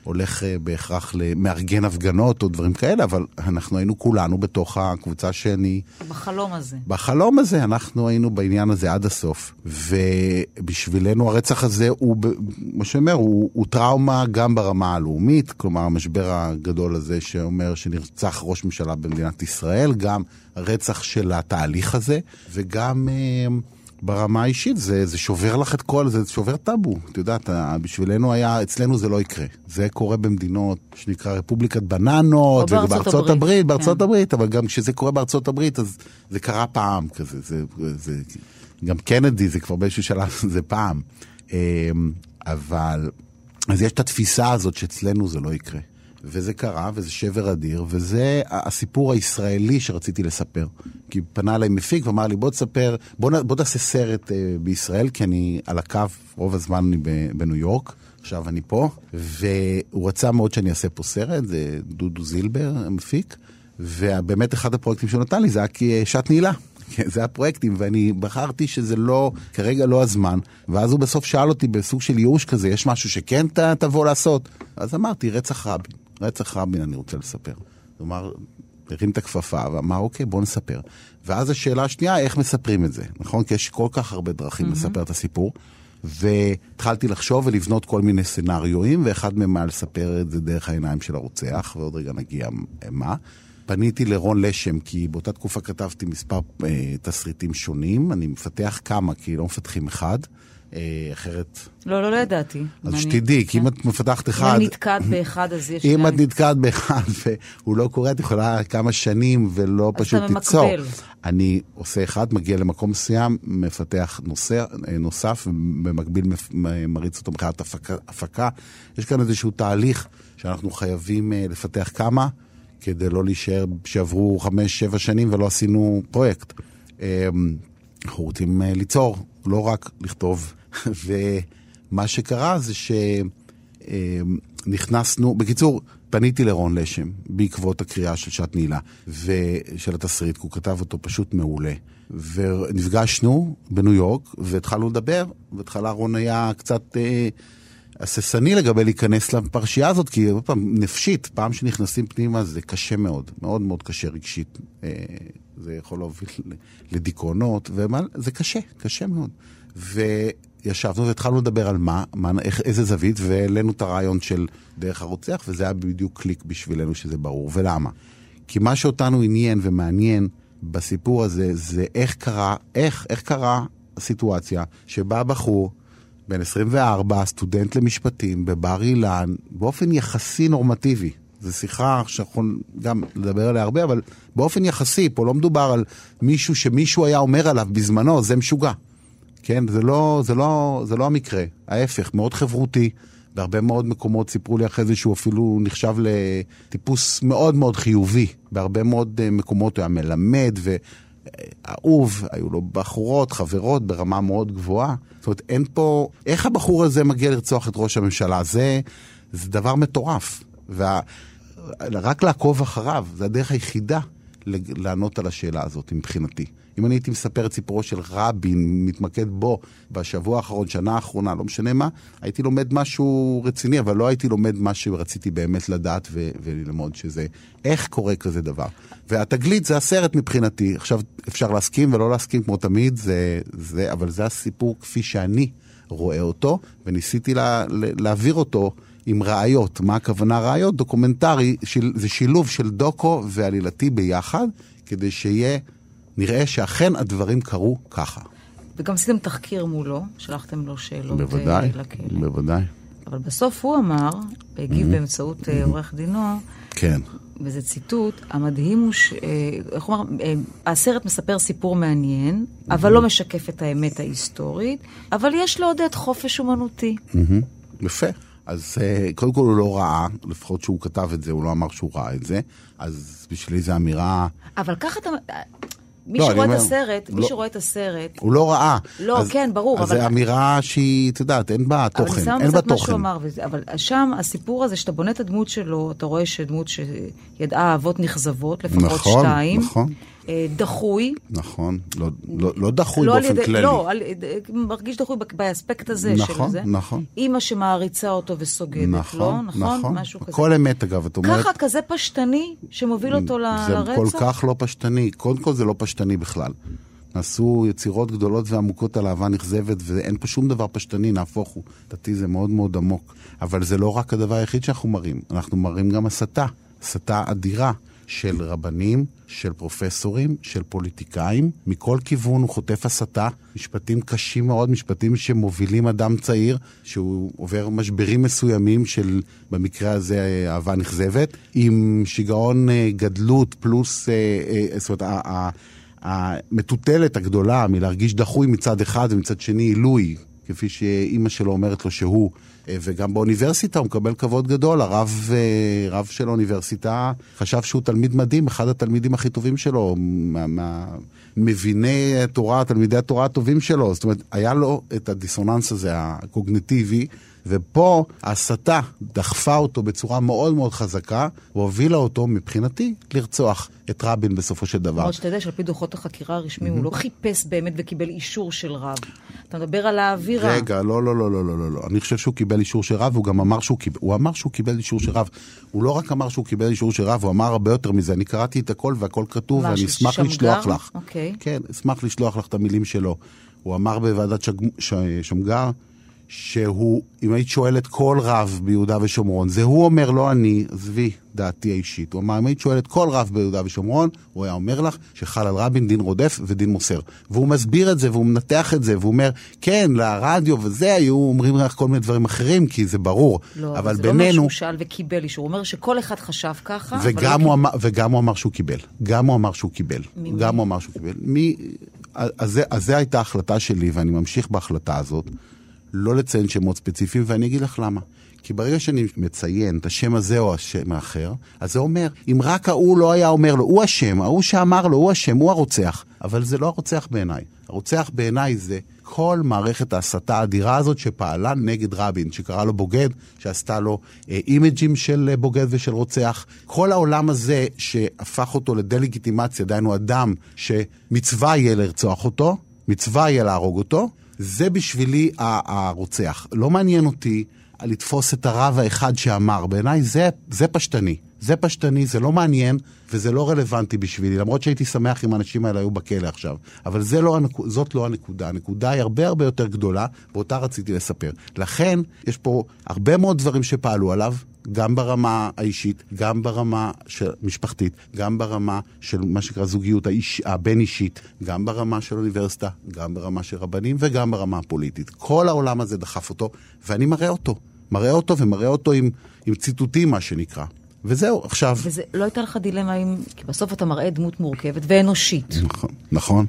הולך אה, בהכרח למארגן הפגנות או דברים כאלה, אבל אנחנו היינו כולנו בתוך הקבוצה שאני, בחלום הזה. בחלום הזה, אנחנו היינו בעניין הזה עד הסוף. ובשבילנו הרצח הזה הוא, מה שאומר, הוא, הוא טראומה גם ברמה הלאומית, כלומר המשבר הגדול הזה שאומר שנרצח ראש ממשלה במדינת ישראל, גם הרצח של התהליך הזה, וגם... ברמה האישית, זה, זה שובר לך את כל, זה שובר טאבו. את יודעת, בשבילנו היה, אצלנו זה לא יקרה. זה קורה במדינות שנקרא רפובליקת בננות, או בארצות הברית, הברית, בארצות כן. הברית, אבל גם כשזה קורה בארצות הברית, אז זה קרה פעם כזה. זה, זה, גם קנדי זה כבר באיזשהו שלב, זה פעם. אמ, אבל, אז יש את התפיסה הזאת שאצלנו זה לא יקרה. וזה קרה, וזה שבר אדיר, וזה הסיפור הישראלי שרציתי לספר. כי פנה אליי מפיק ואמר לי, בוא תספר, בוא, נ- בוא תעשה סרט אה, בישראל, כי אני על הקו, רוב הזמן אני בניו יורק, עכשיו אני פה, והוא רצה מאוד שאני אעשה פה סרט, זה דודו זילבר, המפיק, ובאמת אחד הפרויקטים שהוא נתן לי זה היה כי- שעת נעילה. כן, זה הפרויקטים, ואני בחרתי שזה לא, כרגע לא הזמן, ואז הוא בסוף שאל אותי בסוג של ייאוש כזה, יש משהו שכן ת, תבוא לעשות? אז אמרתי, רצח רבין, רצח רבין אני רוצה לספר. כלומר, הרים את הכפפה ואמר, אוקיי, בוא נספר. ואז השאלה השנייה, איך מספרים את זה, נכון? כי יש כל כך הרבה דרכים mm-hmm. לספר את הסיפור. והתחלתי לחשוב ולבנות כל מיני סצנריואים, ואחד מהם היה לספר את זה דרך העיניים של הרוצח, ועוד רגע נגיע מה. פניתי לרון לשם, כי באותה תקופה כתבתי מספר אה, תסריטים שונים, אני מפתח כמה, כי לא מפתחים אחד, אה, אחרת... לא, לא, לא ידעתי. אז. שתדעי, כי אם. את מפתחת אם אחד... אני נתקעת באחד, אז יש... אם את נתקעת באחד והוא לא קורה, את יכולה כמה שנים ולא אז פשוט אתה תיצור. ממקבל. אני עושה אחד, מגיע למקום מסוים, מפתח נושא אה, נוסף, מ- מריץ אותו מבחינת הפקה. יש כאן איזשהו תהליך שאנחנו חייבים אה, לפתח כמה, כדי לא להישאר שעברו חמש, שבע שנים ולא עשינו פרויקט. אה, אנחנו רוצים אה, ליצור, לא רק לכתוב. ומה שקרה זה שנכנסנו, בקיצור, פניתי לרון לשם בעקבות הקריאה של שעת נעילה ושל התסריט, כי הוא כתב אותו פשוט מעולה. ונפגשנו בניו יורק והתחלנו לדבר, בהתחלה רון היה קצת אה, הססני לגבי להיכנס לפרשייה הזאת, כי עוד פעם, נפשית, פעם שנכנסים פנימה זה קשה מאוד, מאוד מאוד קשה רגשית. אה, זה יכול להוביל לדיכאונות, וזה קשה, קשה מאוד. וישבנו והתחלנו לדבר על מה, מה איך, איזה זווית, והעלינו את הרעיון של דרך הרוצח, וזה היה בדיוק קליק בשבילנו שזה ברור. ולמה? כי מה שאותנו עניין ומעניין בסיפור הזה, זה איך קרה, איך, איך קרה הסיטואציה שבה בחור בן 24, סטודנט למשפטים בבר אילן, באופן יחסי נורמטיבי. זו שיחה שאנחנו גם לדבר עליה הרבה, אבל באופן יחסי, פה לא מדובר על מישהו שמישהו היה אומר עליו בזמנו, זה משוגע. כן, זה לא, זה לא, זה לא המקרה, ההפך, מאוד חברותי. בהרבה מאוד מקומות סיפרו לי אחרי זה שהוא אפילו נחשב לטיפוס מאוד מאוד חיובי. בהרבה מאוד אה, מקומות הוא היה מלמד ואהוב, היו לו בחורות, חברות ברמה מאוד גבוהה. זאת אומרת, אין פה... איך הבחור הזה מגיע לרצוח את ראש הממשלה? זה, זה דבר מטורף. וה... רק לעקוב אחריו, זה הדרך היחידה לענות על השאלה הזאת מבחינתי. אם אני הייתי מספר את סיפורו של רבין, מתמקד בו בשבוע האחרון, שנה האחרונה, לא משנה מה, הייתי לומד משהו רציני, אבל לא הייתי לומד מה שרציתי באמת לדעת ו- וללמוד, שזה איך קורה כזה דבר. והתגלית זה הסרט מבחינתי. עכשיו, אפשר להסכים ולא להסכים כמו תמיד, זה, זה, אבל זה הסיפור כפי שאני רואה אותו, וניסיתי לה, להעביר אותו. עם ראיות. מה הכוונה ראיות? דוקומנטרי, של, זה שילוב של דוקו ועלילתי ביחד, כדי שיהיה, נראה שאכן הדברים קרו ככה. וגם עשיתם תחקיר מולו, שלחתם לו שאלות בוודאי, אה, לכלא. בוודאי. אבל בסוף הוא אמר, והגיב Mm-hmm. באמצעות אה, עורך דינו, כן. וזה ציטוט, המדהים הוא ש... אה, איך? אה, הסרט מספר סיפור מעניין, אבל לא משקף את האמת ההיסטורית, אבל יש לעודד חופש אומנותי. מהמם. יפה. אז אה, קודם כל הוא לא ראה, לפחות שהוא כתב את זה, הוא לא אמר שהוא ראה את זה, אז בשבילי זו אמירה, אבל ככה אתה... מי לא, שרואה את הסרט, מי לא. שרואה את הסרט, הוא לא ראה. לא, אז, כן, ברור, אז אבל- זו אמירה שהיא, את יודעת, אין בה תוכן, אין בה בצד מה שהוא תוכן. אמר, וזה, אבל שם הסיפור הזה, שאתה בונה את הדמות שלו, אתה רואה שדמות שידעה אהבות נכזבות, לפחות נכון, שתיים. נכון. אה, דחוי. נכון, לא, לא, לא דחוי לא באופן ידי- כללי. לא, על, מרגיש דחוי באספקט הזה נכון, של זה. נכון. אימא שמעריצה אותו וסוגדת נכון, לו, נכון? נכון. משהו כזה. הכל אמת אגב, את אומרת. ככה, כזה פשטני, שמוביל אותו ל- זה לרצח? כל כך לא פשטני. קודם כל זה לא פשטני בכלל. נעשו יצירות גדולות ועמוקות על אהבה נכזבת, ואין פה שום דבר פשטני, נהפוך הוא. לדעתי זה מאוד מאוד עמוק. אבל זה לא רק הדבר היחיד שאנחנו מראים, אנחנו מראים גם הסתה. הסתה אדירה של רבנים, של פרופסורים, של פוליטיקאים. מכל כיוון הוא חוטף הסתה, משפטים קשים מאוד, משפטים שמובילים אדם צעיר, שהוא עובר משברים מסוימים של, במקרה הזה, אהבה נכזבת, עם שיגעון אה, גדלות פלוס, אה, אה, זאת אומרת, המטוטלת הגדולה מלהרגיש דחוי מצד אחד ומצד שני עילוי, כפי שאימא שלו אומרת לו שהוא, וגם באוניברסיטה הוא מקבל כבוד גדול, הרב אה, רב של האוניברסיטה חשב שהוא תלמיד מדהים, אחד התלמידים הכי טובים שלו, מה- מה- התורה, תלמידי התורה הטובים שלו, זאת אומרת, היה לו את הדיסוננס הזה, הקוגניטיבי, ופה ההסתה דחפה אותו בצורה מאוד מאוד חזקה, והובילה אותו, מבחינתי, לרצוח את רבין בסופו של דבר. למרות שאתה יודע שעל פי דוחות החקירה הרשמיים הוא לא חיפש באמת וקיבל אישור של רב. אתה מדבר על האווירה. רגע, לא, לא, לא, לא, לא, לא, לא. אני חושב שהוא קיבל אישור של רב, והוא גם אמר שהוא קיבל, הוא אמר שהוא קיבל אישור של רב. הוא לא רק אמר שהוא קיבל אישור של רב, הוא אמר הרבה יותר מזה. אני קראתי את הכל והכל כתוב, ואני אשמח? לשלוח לך. אוקיי. כן, אשמח לשלוח לך את המילים שלו. הוא אמר בוועדת שג... ש... שמגר, שהוא, אם היית שואלת כל רב ביהודה ושומרון, זה הוא אומר, לא אני, עזבי דעתי האישית. הוא אמר, אם היית שואלת כל רב ביהודה ושומרון, הוא היה אומר לך שחל על רבין דין רודף ודין מוסר. והוא מסביר את זה, והוא מנתח את זה, והוא אומר, כן, לרדיו וזה, היו אומרים לך כל מיני דברים אחרים, כי זה ברור. לא, אבל זה לא אומר בינינו... שהוא שאל וקיבל אישור, הוא אומר שכל אחד חשב ככה, אבל וגם לא הוא, אמר, וגם הוא אמר שהוא קיבל. גם הוא אמר שהוא קיבל. ממי? גם הוא אמר שהוא קיבל. מי, אז, אז זה הייתה ההחלטה שלי, ואני ממשיך בהחלטה הזאת, לא לציין שמות ספציפיים, ואני אגיד לך למה. כי ברגע שאני מציין את השם הזה או השם האחר, אז זה אומר, אם רק ההוא לא היה אומר לו, הוא אשם, ההוא שאמר לו, הוא אשם, הוא הרוצח. אבל זה לא הרוצח בעיניי. הרוצח בעיניי זה כל מערכת ההסתה האדירה הזאת שפעלה נגד רבין, שקרא לו בוגד, שעשתה לו אה, אימג'ים של אה, בוגד ושל רוצח. כל העולם הזה שהפך אותו לדה-לגיטימציה, דהיינו אדם שמצווה יהיה לרצוח אותו, מצווה יהיה להרוג אותו, זה בשבילי הרוצח. לא מעניין אותי לתפוס את הרב האחד שאמר, בעיניי זה, זה פשטני. זה פשטני, זה לא מעניין וזה לא רלוונטי בשבילי, למרות שהייתי שמח אם האנשים האלה היו בכלא עכשיו. אבל לא, זאת לא הנקודה, הנקודה היא הרבה הרבה יותר גדולה, ואותה רציתי לספר. לכן, יש פה הרבה מאוד דברים שפעלו עליו, גם ברמה האישית, גם ברמה המשפחתית, גם ברמה של מה שנקרא זוגיות האיש, הבין-אישית, גם ברמה של אוניברסיטה, גם ברמה של רבנים וגם ברמה הפוליטית. כל העולם הזה דחף אותו, ואני מראה אותו. מראה אותו ומראה אותו עם, עם ציטוטים, מה שנקרא. וזהו, עכשיו... וזה, לא הייתה לך דילמה אם... כי בסוף אתה מראה דמות מורכבת ואנושית. נכון, נכון.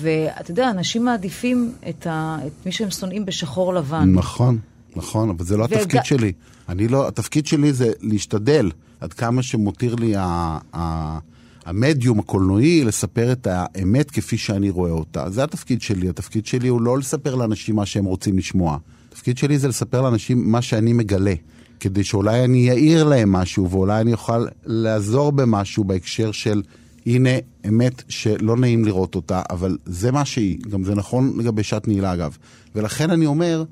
ואתה יודע, אנשים מעדיפים את, ה, את מי שהם שונאים בשחור לבן. נכון, נכון, אבל זה לא וג... התפקיד שלי. אני לא, התפקיד שלי זה להשתדל, עד כמה שמותיר לי ה, ה, המדיום הקולנועי, לספר את האמת כפי שאני רואה אותה. זה התפקיד שלי. התפקיד שלי הוא לא לספר לאנשים מה שהם רוצים לשמוע. התפקיד שלי זה לספר לאנשים מה שאני מגלה. כדי שאולי אני אעיר להם משהו, ואולי אני אוכל לעזור במשהו בהקשר של, הנה, אמת שלא נעים לראות אותה, אבל זה מה שהיא. גם זה נכון לגבי שעת נעילה, אגב. ולכן אני אומר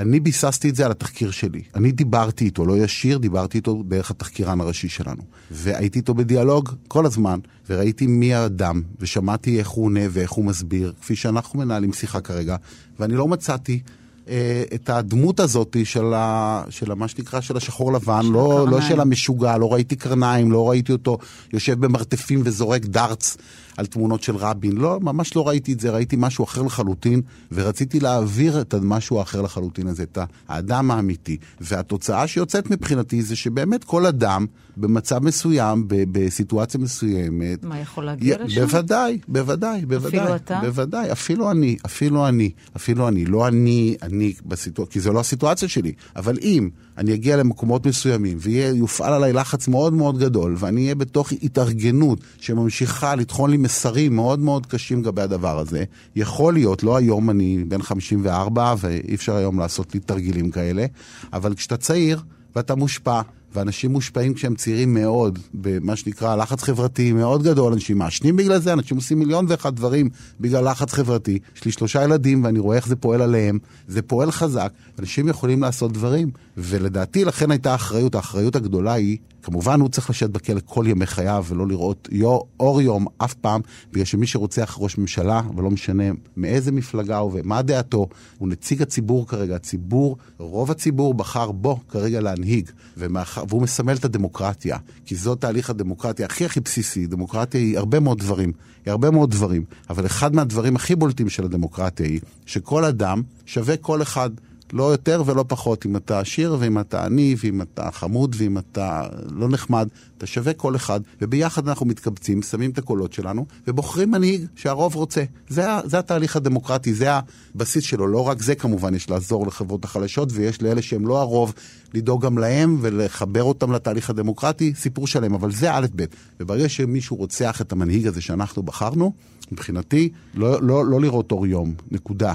שאני ביססתי את זה על התחקיר שלי. אני דיברתי איתו, לא ישיר, דיברתי איתו דרך התחקירן הראשי שלנו. והייתי איתו בדיאלוג כל הזמן, וראיתי מי האדם, ושמעתי איך הוא עונה ואיך הוא מסביר, כפי שאנחנו מנהלים שיחה כרגע, ואני לא מצאתי אה, את הדמות הזאת של, ה, של ה, מה שנקרא, של השחור לבן, של לא, לא של המשוגע, לא ראיתי קרניים, לא ראיתי אותו יושב במרתפים וזורק דארטס על תמונות של רבין. לא, ממש לא ראיתי את זה, ראיתי משהו אחר לחלוטין, ורציתי להעביר את המשהו האחר לחלוטין הזה, את האדם האמיתי. והתוצאה שיוצאת מבחינתי זה שבאמת כל אדם במצב מסוים, בסיטואציה מסוימת... מה, יכול להגיע י... לשם? בוודאי, בוודאי, בוודאי. אפילו אתה? בוודאי, אפילו אני, אפילו אני, אפילו אני. לא אני, אני בסיטואציה, כי זו לא הסיטואציה שלי, אבל אם אני אגיע למקומות מסוימים ויופעל עליי לחץ מאוד מאוד גדול, ואני אהיה בתוך התארגנות שממשיכה לטחון לי מסרים מאוד מאוד קשים לגבי הדבר הזה. יכול להיות, לא היום אני בן 54 ואי אפשר היום לעשות לי תרגילים כאלה, אבל כשאתה צעיר ואתה מושפע, ואנשים מושפעים כשהם צעירים מאוד, במה שנקרא לחץ חברתי מאוד גדול, אנשים מעשנים בגלל זה, אנשים עושים מיליון ואחד דברים בגלל לחץ חברתי. יש לי שלושה ילדים ואני רואה איך זה פועל עליהם, זה פועל חזק, אנשים יכולים לעשות דברים, ולדעתי לכן הייתה אחריות, האחריות הגדולה היא כמובן הוא צריך לשבת בכלא כל ימי חייו ולא לראות יו, אור יום אף פעם, בגלל שמי שרוצח ראש ממשלה, ולא משנה מאיזה מפלגה הוא ומה דעתו, הוא נציג הציבור כרגע. הציבור, רוב הציבור בחר בו כרגע להנהיג, ומאח... והוא מסמל את הדמוקרטיה, כי זו תהליך הדמוקרטיה הכי הכי בסיסי. דמוקרטיה היא הרבה מאוד דברים, היא הרבה מאוד דברים, אבל אחד מהדברים הכי בולטים של הדמוקרטיה היא שכל אדם שווה כל אחד. לא יותר ולא פחות. אם אתה עשיר ואם אתה עני ואם אתה חמוד ואם אתה לא נחמד, אתה שווה כל אחד, וביחד אנחנו מתקבצים, שמים את הקולות שלנו, ובוחרים מנהיג שהרוב רוצה. זה, זה התהליך הדמוקרטי, זה הבסיס שלו. לא רק זה כמובן, יש לעזור לחברות החלשות, ויש לאלה שהם לא הרוב, לדאוג גם להם ולחבר אותם לתהליך הדמוקרטי, סיפור שלם, אבל זה א' ב'. וברגע שמישהו רוצח את המנהיג הזה שאנחנו בחרנו, מבחינתי, לא, לא, לא לראות אור יום, נקודה.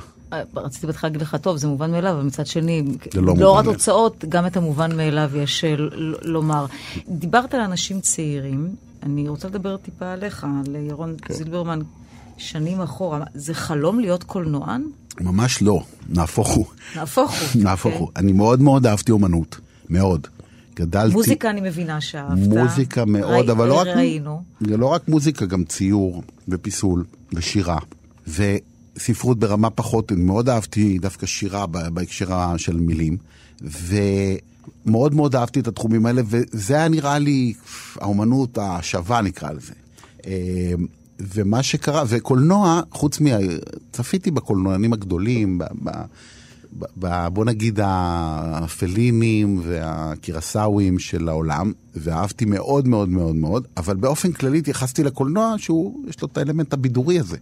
רציתי בהתחלה להגיד לך, טוב, זה מובן מאליו, אבל מצד שני, לא לאור התוצאות, גם את המובן מאליו יש אה, לומר. דיברת על אנשים צעירים, אני רוצה לדבר טיפה עליך, על ירון כן. זילברמן, שנים אחורה. זה חלום להיות קולנוען? ממש לא, נהפוך הוא. נהפוך הוא. נהפוך הוא. אני מאוד מאוד אהבתי אומנות, מאוד. גדלתי... מוזיקה אני מבינה שאהבת. מוזיקה מאוד, אבל לא רק... ראינו. לא רק מוזיקה, גם ציור ופיסול ושירה. ו... ספרות ברמה פחות, מאוד אהבתי דווקא שירה בהקשר של מילים, ומאוד מאוד אהבתי את התחומים האלה, וזה היה נראה לי האומנות השווה נקרא לזה. אה, ומה שקרה, וקולנוע, חוץ מ... צפיתי בקולנוענים הגדולים, ב, ב, ב, בוא נגיד הפלינים והקירסאווים של העולם, ואהבתי מאוד מאוד מאוד מאוד, אבל באופן כללי התייחסתי לקולנוע שהוא, יש לו את האלמנט הבידורי הזה.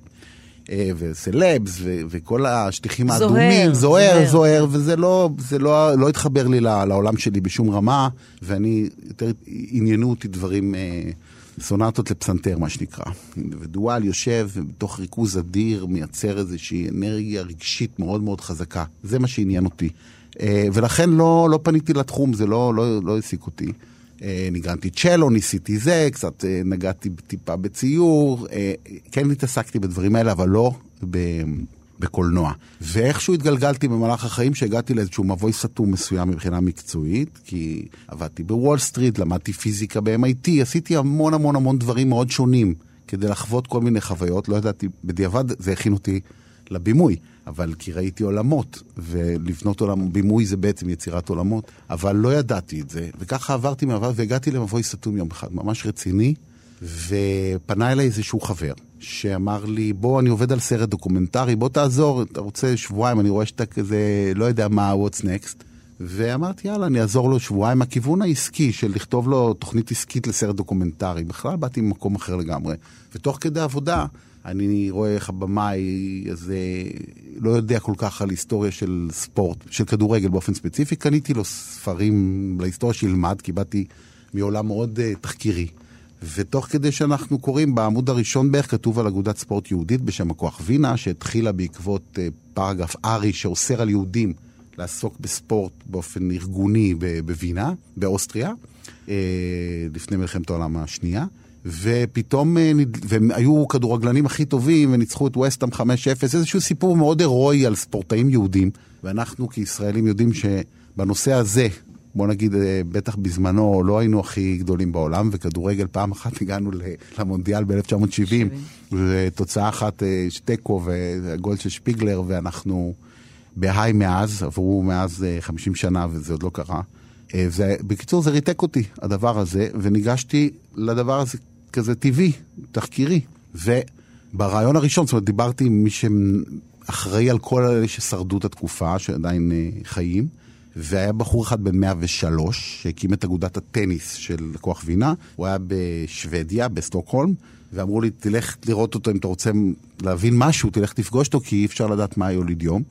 אה, וסלבס וכל השטיחים האדומים, זוהר, זוהר, וזה לא, זה לא, לא התחבר לי לעולם שלי בשום רמה, ואני, יותר עניינו אותי דברים, אה, סונטות לפסנתר, מה שנקרא. ודואל יושב ובתוך ריכוז אדיר מייצר איזושהי אנרגיה רגשית מאוד מאוד חזקה. זה מה שעניין אותי. אה, ולכן לא, לא פניתי לתחום, זה לא, לא, לא העסיק אותי. אה, ניגנתי צ'לו, ניסיתי זה, קצת אה, נגעתי טיפה בציור, כן התעסקתי בדברים האלה, אבל לא ב... בקולנוע. ואיכשהו התגלגלתי במהלך החיים שהגעתי לאיזשהו מבוי סתום מסוים מבחינה מקצועית, כי עבדתי בוול סטריט, למדתי פיזיקה ב-MIT, עשיתי המון המון המון דברים מאוד שונים כדי לחוות כל מיני חוויות, לא ידעתי, בדיעבד זה הכין אותי לבימוי, אבל כי ראיתי עולמות, ולבנות עולם, בימוי זה בעצם יצירת עולמות, אבל לא ידעתי את זה, וככה עברתי מעבר והגעתי למבוי סתום יום אחד, ממש רציני, ופנה אליי איזשהו חבר, שאמר לי, בוא, אני עובד על סרט דוקומנטרי, בוא תעזור, אתה רוצה שבועיים, אני רואה שאתה כזה, לא יודע מה, what's next. ואמרתי, יאללה, אני אעזור לו שבועיים. הכיוון העסקי של לכתוב לו תוכנית עסקית לסרט דוקומנטרי, בכלל באתי ממקום אחר לגמרי. ותוך כדי עבודה, אני רואה איך הבמאי הזה לא יודע כל כך על היסטוריה של ספורט, של כדורגל באופן ספציפי. קניתי לו ספרים להיסטוריה שילמד, כי באתי מעולם מאוד uh, תחקירי. ותוך כדי שאנחנו קוראים, בעמוד הראשון בערך כתוב על אגודת ספורט יהודית בשם הכוח וינה, שהתחילה בעקבות uh, פרגרף ארי שאוסר על יהודים לעסוק בספורט באופן ארגוני בווינה, באוסטריה, uh, לפני מלחמת העולם השנייה. ופתאום, אה, והם היו כדורגלנים הכי טובים וניצחו את ווסטהאם 5-0, איזשהו סיפור מאוד הירואי על ספורטאים יהודים, ואנחנו כישראלים יודעים שבנושא הזה, בוא נגיד, אה, בטח בזמנו לא היינו הכי גדולים בעולם, וכדורגל פעם אחת הגענו למונדיאל ב-1970, ותוצאה אחת אה, תיקו והגול של שפיגלר, ואנחנו בהיי מאז, עברו מאז 50 שנה וזה עוד לא קרה. זה, בקיצור, זה ריתק אותי, הדבר הזה, וניגשתי לדבר הזה כזה טבעי, תחקירי. וברעיון הראשון, זאת אומרת, דיברתי עם מי שאחראי על כל אלה ששרדו את התקופה, שעדיין אה, חיים, והיה בחור אחד בן 103, שהקים את אגודת הטניס של כוח וינה, הוא היה בשוודיה, בסטוקהולם, ואמרו לי, תלך לראות אותו אם אתה רוצה להבין משהו, תלך תפגוש אותו, כי אי אפשר לדעת מה יוליד יום.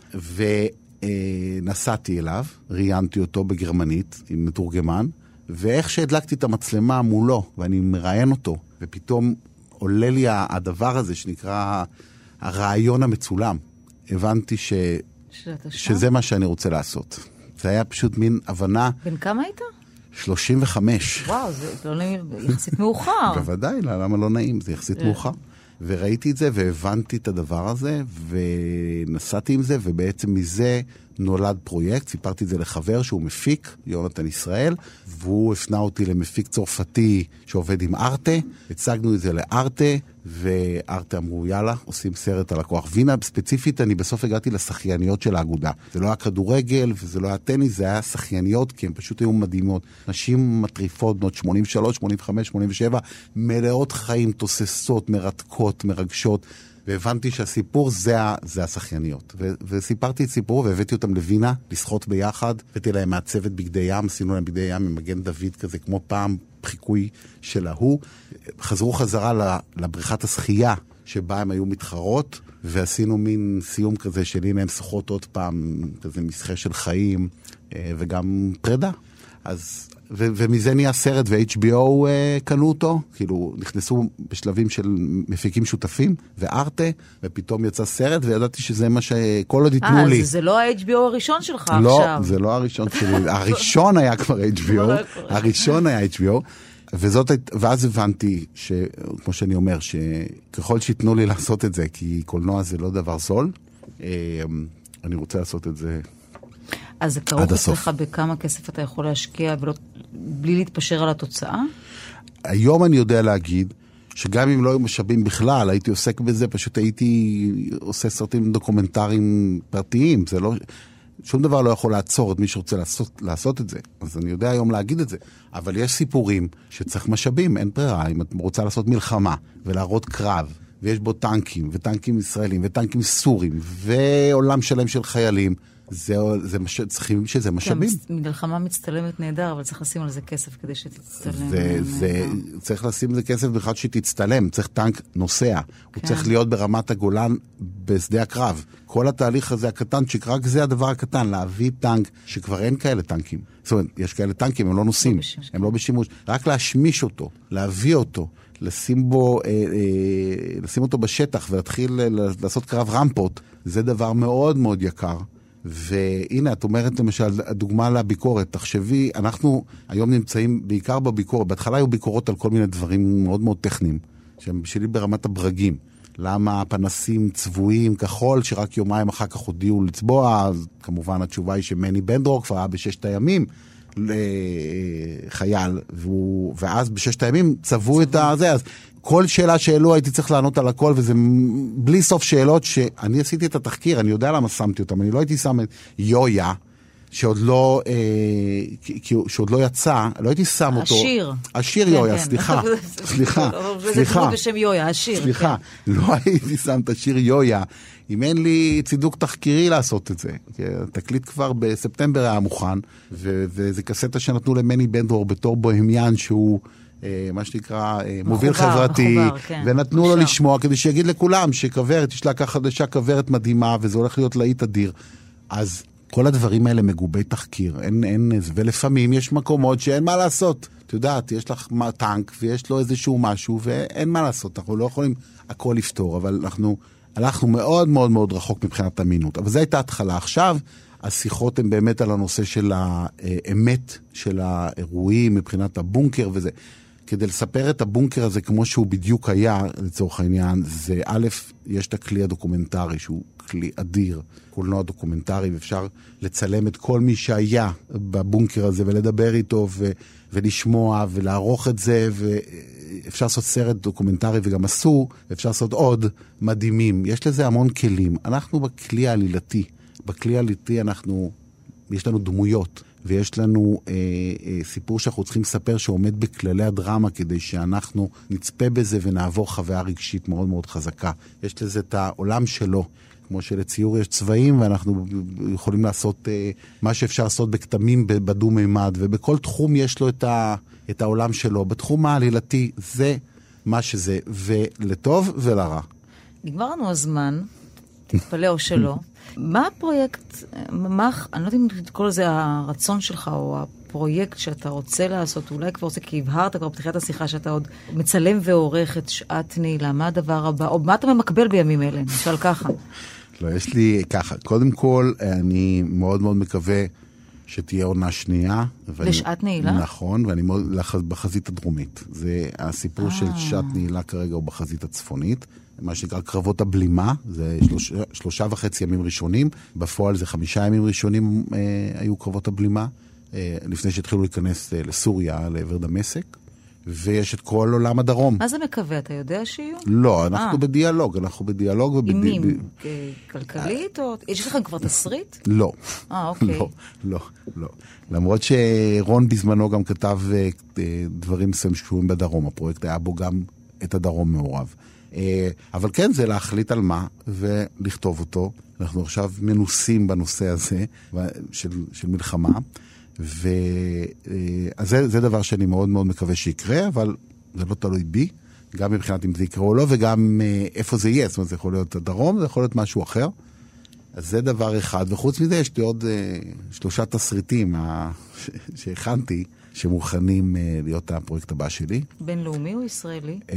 ונסעתי אליו, ראיינתי אותו בגרמנית עם מתורגמן, ואיך שהדלקתי את המצלמה מולו, ואני מראיין אותו, ופתאום עולה לי הדבר הזה שנקרא הרעיון המצולם. הבנתי ש... שזה מה שאני רוצה לעשות. זה היה פשוט מין הבנה... בן כמה היית? 35. וואו, זה לא נעים, יחסית מאוחר. בוודאי, למה לא נעים? זה יחסית אה. מאוחר. וראיתי את זה והבנתי את הדבר הזה, ונסעתי עם זה, ובעצם מזה נולד פרויקט, סיפרתי את זה לחבר שהוא מפיק, יונתן ישראל, והוא הפנה אותי למפיק צרפתי שעובד עם ארטה, הצגנו את זה לארטה, וארטה אמרו יאללה, עושים סרט על הכוח וינה, ספציפית אני בסוף הגעתי לשחייניות של האגודה. זה לא היה כדורגל וזה לא היה טניס, זה היה שחייניות, כי הן פשוט היו מדהימות. נשים מטריפות, בנות 83, 85, 87, מלאות חיים, תוססות, מרתקות, מרגשות. והבנתי שהסיפור זה, זה השחייניות. וסיפרתי את סיפורו והבאתי אותם לווינה, לשחות ביחד, הבאתי להם מעצבת בגדי ים, עשינו להם בגדי ים עם מגן דוד כזה, כמו פעם, חיקוי של ההוא. חזרו חזרה לבריכת השחייה שבה הם היו מתחרות, ועשינו מין סיום כזה של הנה הם שחות עוד פעם, כזה מסחה של חיים, אה, וגם פרידה. אז ו- ומזה נהיה סרט ו-HBO uh, קנו אותו, כאילו נכנסו בשלבים של מפיקים שותפים וארטה, ופתאום יצא סרט וידעתי שזה מה שכל עוד ייתנו לי. אה, זה לא ה-HBO הראשון שלך לא, עכשיו. לא, זה לא הראשון שלי, הראשון היה כבר HBO, הראשון היה HBO. וזאת, ואז הבנתי, ש, כמו שאני אומר, שככל שייתנו לי לעשות את זה, כי קולנוע זה לא דבר זול, אה, אני רוצה לעשות את זה אז זה כרוך אצלך בכמה כסף אתה יכול להשקיע ולא, בלי להתפשר על התוצאה? היום אני יודע להגיד שגם אם לא היו משאבים בכלל, הייתי עוסק בזה, פשוט הייתי עושה סרטים דוקומנטריים פרטיים. זה לא... שום דבר לא יכול לעצור את מי שרוצה לעשות, לעשות את זה. אז אני יודע היום להגיד את זה. אבל יש סיפורים שצריך משאבים, אין ברירה. אם את רוצה לעשות מלחמה ולהראות קרב, ויש בו טנקים, וטנקים ישראלים, וטנקים סורים, ועולם שלם של חיילים, זה, זה מש... צריכים שזה משאבים. כן, מלחמה מצטלמת נהדר, אבל צריך לשים על זה כסף כדי שתצטלם. זה, זה, צריך לשים על זה כסף בכלל שתצטלם, צריך טנק נוסע. כן. הוא צריך להיות ברמת הגולן בשדה הקרב. כל התהליך הזה הקטנצ'יק, רק זה הדבר הקטן, להביא טנק, שכבר אין כאלה טנקים. זאת אומרת, יש כאלה טנקים, הם לא נוסעים, לא הם כן. לא בשימוש. רק להשמיש אותו, להביא אותו. לשים בו, אה, אה, לשים אותו בשטח ולהתחיל אה, לעשות קרב רמפות, זה דבר מאוד מאוד יקר. והנה, את אומרת למשל, הדוגמה לביקורת, תחשבי, אנחנו היום נמצאים בעיקר בביקורת, בהתחלה היו ביקורות על כל מיני דברים מאוד מאוד טכניים, שהם בשבילי ברמת הברגים. למה הפנסים צבועים כחול, שרק יומיים אחר כך הודיעו לצבוע, אז כמובן התשובה היא שמני בנדרור כבר היה בששת הימים. לחייל, והוא, ואז בששת הימים צבעו את הזה, אז כל שאלה שהעלו הייתי צריך לענות על הכל, וזה בלי סוף שאלות שאני עשיתי את התחקיר, אני יודע למה שמתי אותם, אני לא הייתי שם את יויה. שעוד לא, אה, שעוד לא יצא, לא הייתי שם אותו. השיר. השיר כן, יויה, כן. סליחה, סליחה, סליחה. זה בשם יויה, השיר. סליחה, כן. לא הייתי שם את השיר יויה, אם אין לי צידוק תחקירי לעשות את זה. התקליט כבר בספטמבר היה מוכן, וזה קסטה שנתנו למני בנדרור בתור בוהמיאן שהוא... אה, מה שנקרא, אה, מוביל חברתי, מחובר, כן. ונתנו לו לשמוע כדי שיגיד לכולם שכוורת, יש להקה חדשה כוורת מדהימה, וזה הולך להיות להיט אדיר. אז כל הדברים האלה מגובי תחקיר, אין, אין, ולפעמים יש מקומות שאין מה לעשות. את יודעת, יש לך טנק ויש לו איזשהו משהו, ואין מה לעשות, אנחנו לא יכולים הכל לפתור, אבל אנחנו הלכנו מאוד מאוד מאוד רחוק מבחינת אמינות. אבל זו הייתה התחלה. עכשיו, השיחות הן באמת על הנושא של האמת של האירועים מבחינת הבונקר וזה. כדי לספר את הבונקר הזה כמו שהוא בדיוק היה, לצורך העניין, זה א', יש את הכלי הדוקומנטרי שהוא כלי אדיר, קולנוע דוקומנטרי, ואפשר לצלם את כל מי שהיה בבונקר הזה ולדבר איתו ו- ולשמוע ולערוך את זה, ואפשר לעשות סרט דוקומנטרי וגם עשו, ואפשר לעשות עוד מדהימים. יש לזה המון כלים. אנחנו בכלי העלילתי, בכלי העלילתי אנחנו, יש לנו דמויות. ויש לנו אה, אה, סיפור שאנחנו צריכים לספר שעומד בכללי הדרמה כדי שאנחנו נצפה בזה ונעבור חוויה רגשית מאוד מאוד חזקה. יש לזה את העולם שלו. כמו שלציור יש צבעים, ואנחנו יכולים לעשות אה, מה שאפשר לעשות בכתמים בדו-מימד, ובכל תחום יש לו את, ה, את העולם שלו. בתחום העלילתי זה מה שזה, ולטוב ולרע. נגמר לנו הזמן, תתפלא או שלא. מה הפרויקט, מה, אני לא יודעת אם לקרוא לזה הרצון שלך או הפרויקט שאתה רוצה לעשות, אולי כבר רוצה, כי הבהרת כבר בפתיחת השיחה שאתה עוד מצלם ועורך את שעת נעילה, מה הדבר הבא, או מה אתה ממקבל בימים אלה, נשאל ככה. לא, יש לי ככה, קודם כל, אני מאוד מאוד מקווה שתהיה עונה שנייה. לשעת נעילה? נכון, ואני מאוד, בחזית הדרומית. זה הסיפור של אה. שעת נעילה כרגע הוא בחזית הצפונית. מה שנקרא קרבות הבלימה, זה שלוש, שלושה וחצי ימים ראשונים, בפועל זה חמישה ימים ראשונים אה, היו קרבות הבלימה, אה, לפני שהתחילו להיכנס אה, לסוריה, לעבר דמשק. ויש את כל עולם הדרום. מה זה מקווה? אתה יודע שיהיו? לא, אנחנו 아. בדיאלוג, אנחנו בדיאלוג. ובד... עם מי? ב... כלכלית? או... יש לכם כבר תסריט? לא. אה, אוקיי. לא, לא, לא. למרות שרון בזמנו גם כתב דברים מסוימים שקשורים בדרום, הפרויקט היה בו גם את הדרום מעורב. אה, אבל כן, זה להחליט על מה ולכתוב אותו. אנחנו עכשיו מנוסים בנושא הזה של, של מלחמה. ו... אה, אז זה, זה דבר שאני מאוד מאוד מקווה שיקרה, אבל זה לא תלוי בי, גם מבחינת אם זה יקרה או לא, וגם אה, איפה זה יהיה. זאת אומרת, זה יכול להיות הדרום, זה יכול להיות משהו אחר. אז זה דבר אחד, וחוץ מזה יש לי עוד אה, שלושה תסריטים שהכנתי. שמוכנים אה, להיות הפרויקט הבא שלי. בינלאומי או ישראלי? אה,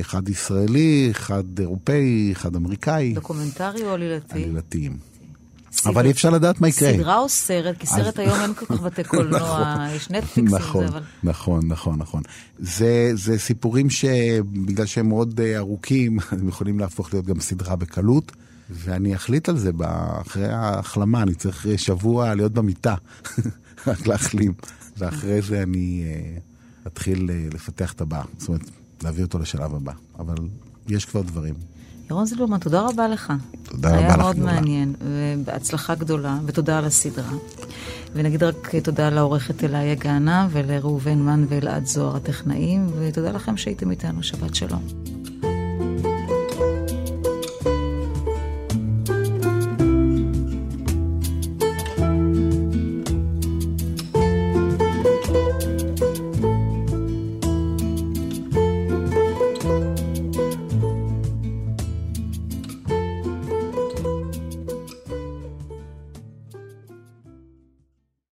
אחד ישראלי, אחד אירופאי, אחד אמריקאי. דוקומנטרי או עלילתי? עלילתיים. אבל אי אפשר לדעת מה יקרה. סדרה או סרט? כי סרט היום אין כל כך בתי קולנוע, נכון. יש נטפליקס נכון, אבל... נכון, נכון, נכון. זה, זה סיפורים שבגלל שהם מאוד אה, ארוכים, הם יכולים להפוך להיות גם סדרה בקלות. ואני אחליט על זה אחרי ההחלמה, אני צריך שבוע להיות במיטה, רק להחלים. ואחרי זה אני uh, אתחיל uh, לפתח את הבא, זאת אומרת, להביא אותו לשלב הבא. אבל יש כבר דברים. ירון זילברמן, תודה רבה לך. תודה רבה לך, היה מאוד מעניין, ובהצלחה גדולה, ותודה על הסדרה. ונגיד רק תודה לעורכת אליה גאנה ולראובן מן ואלעד זוהר הטכנאים, ותודה לכם שהייתם איתנו, שבת שלום.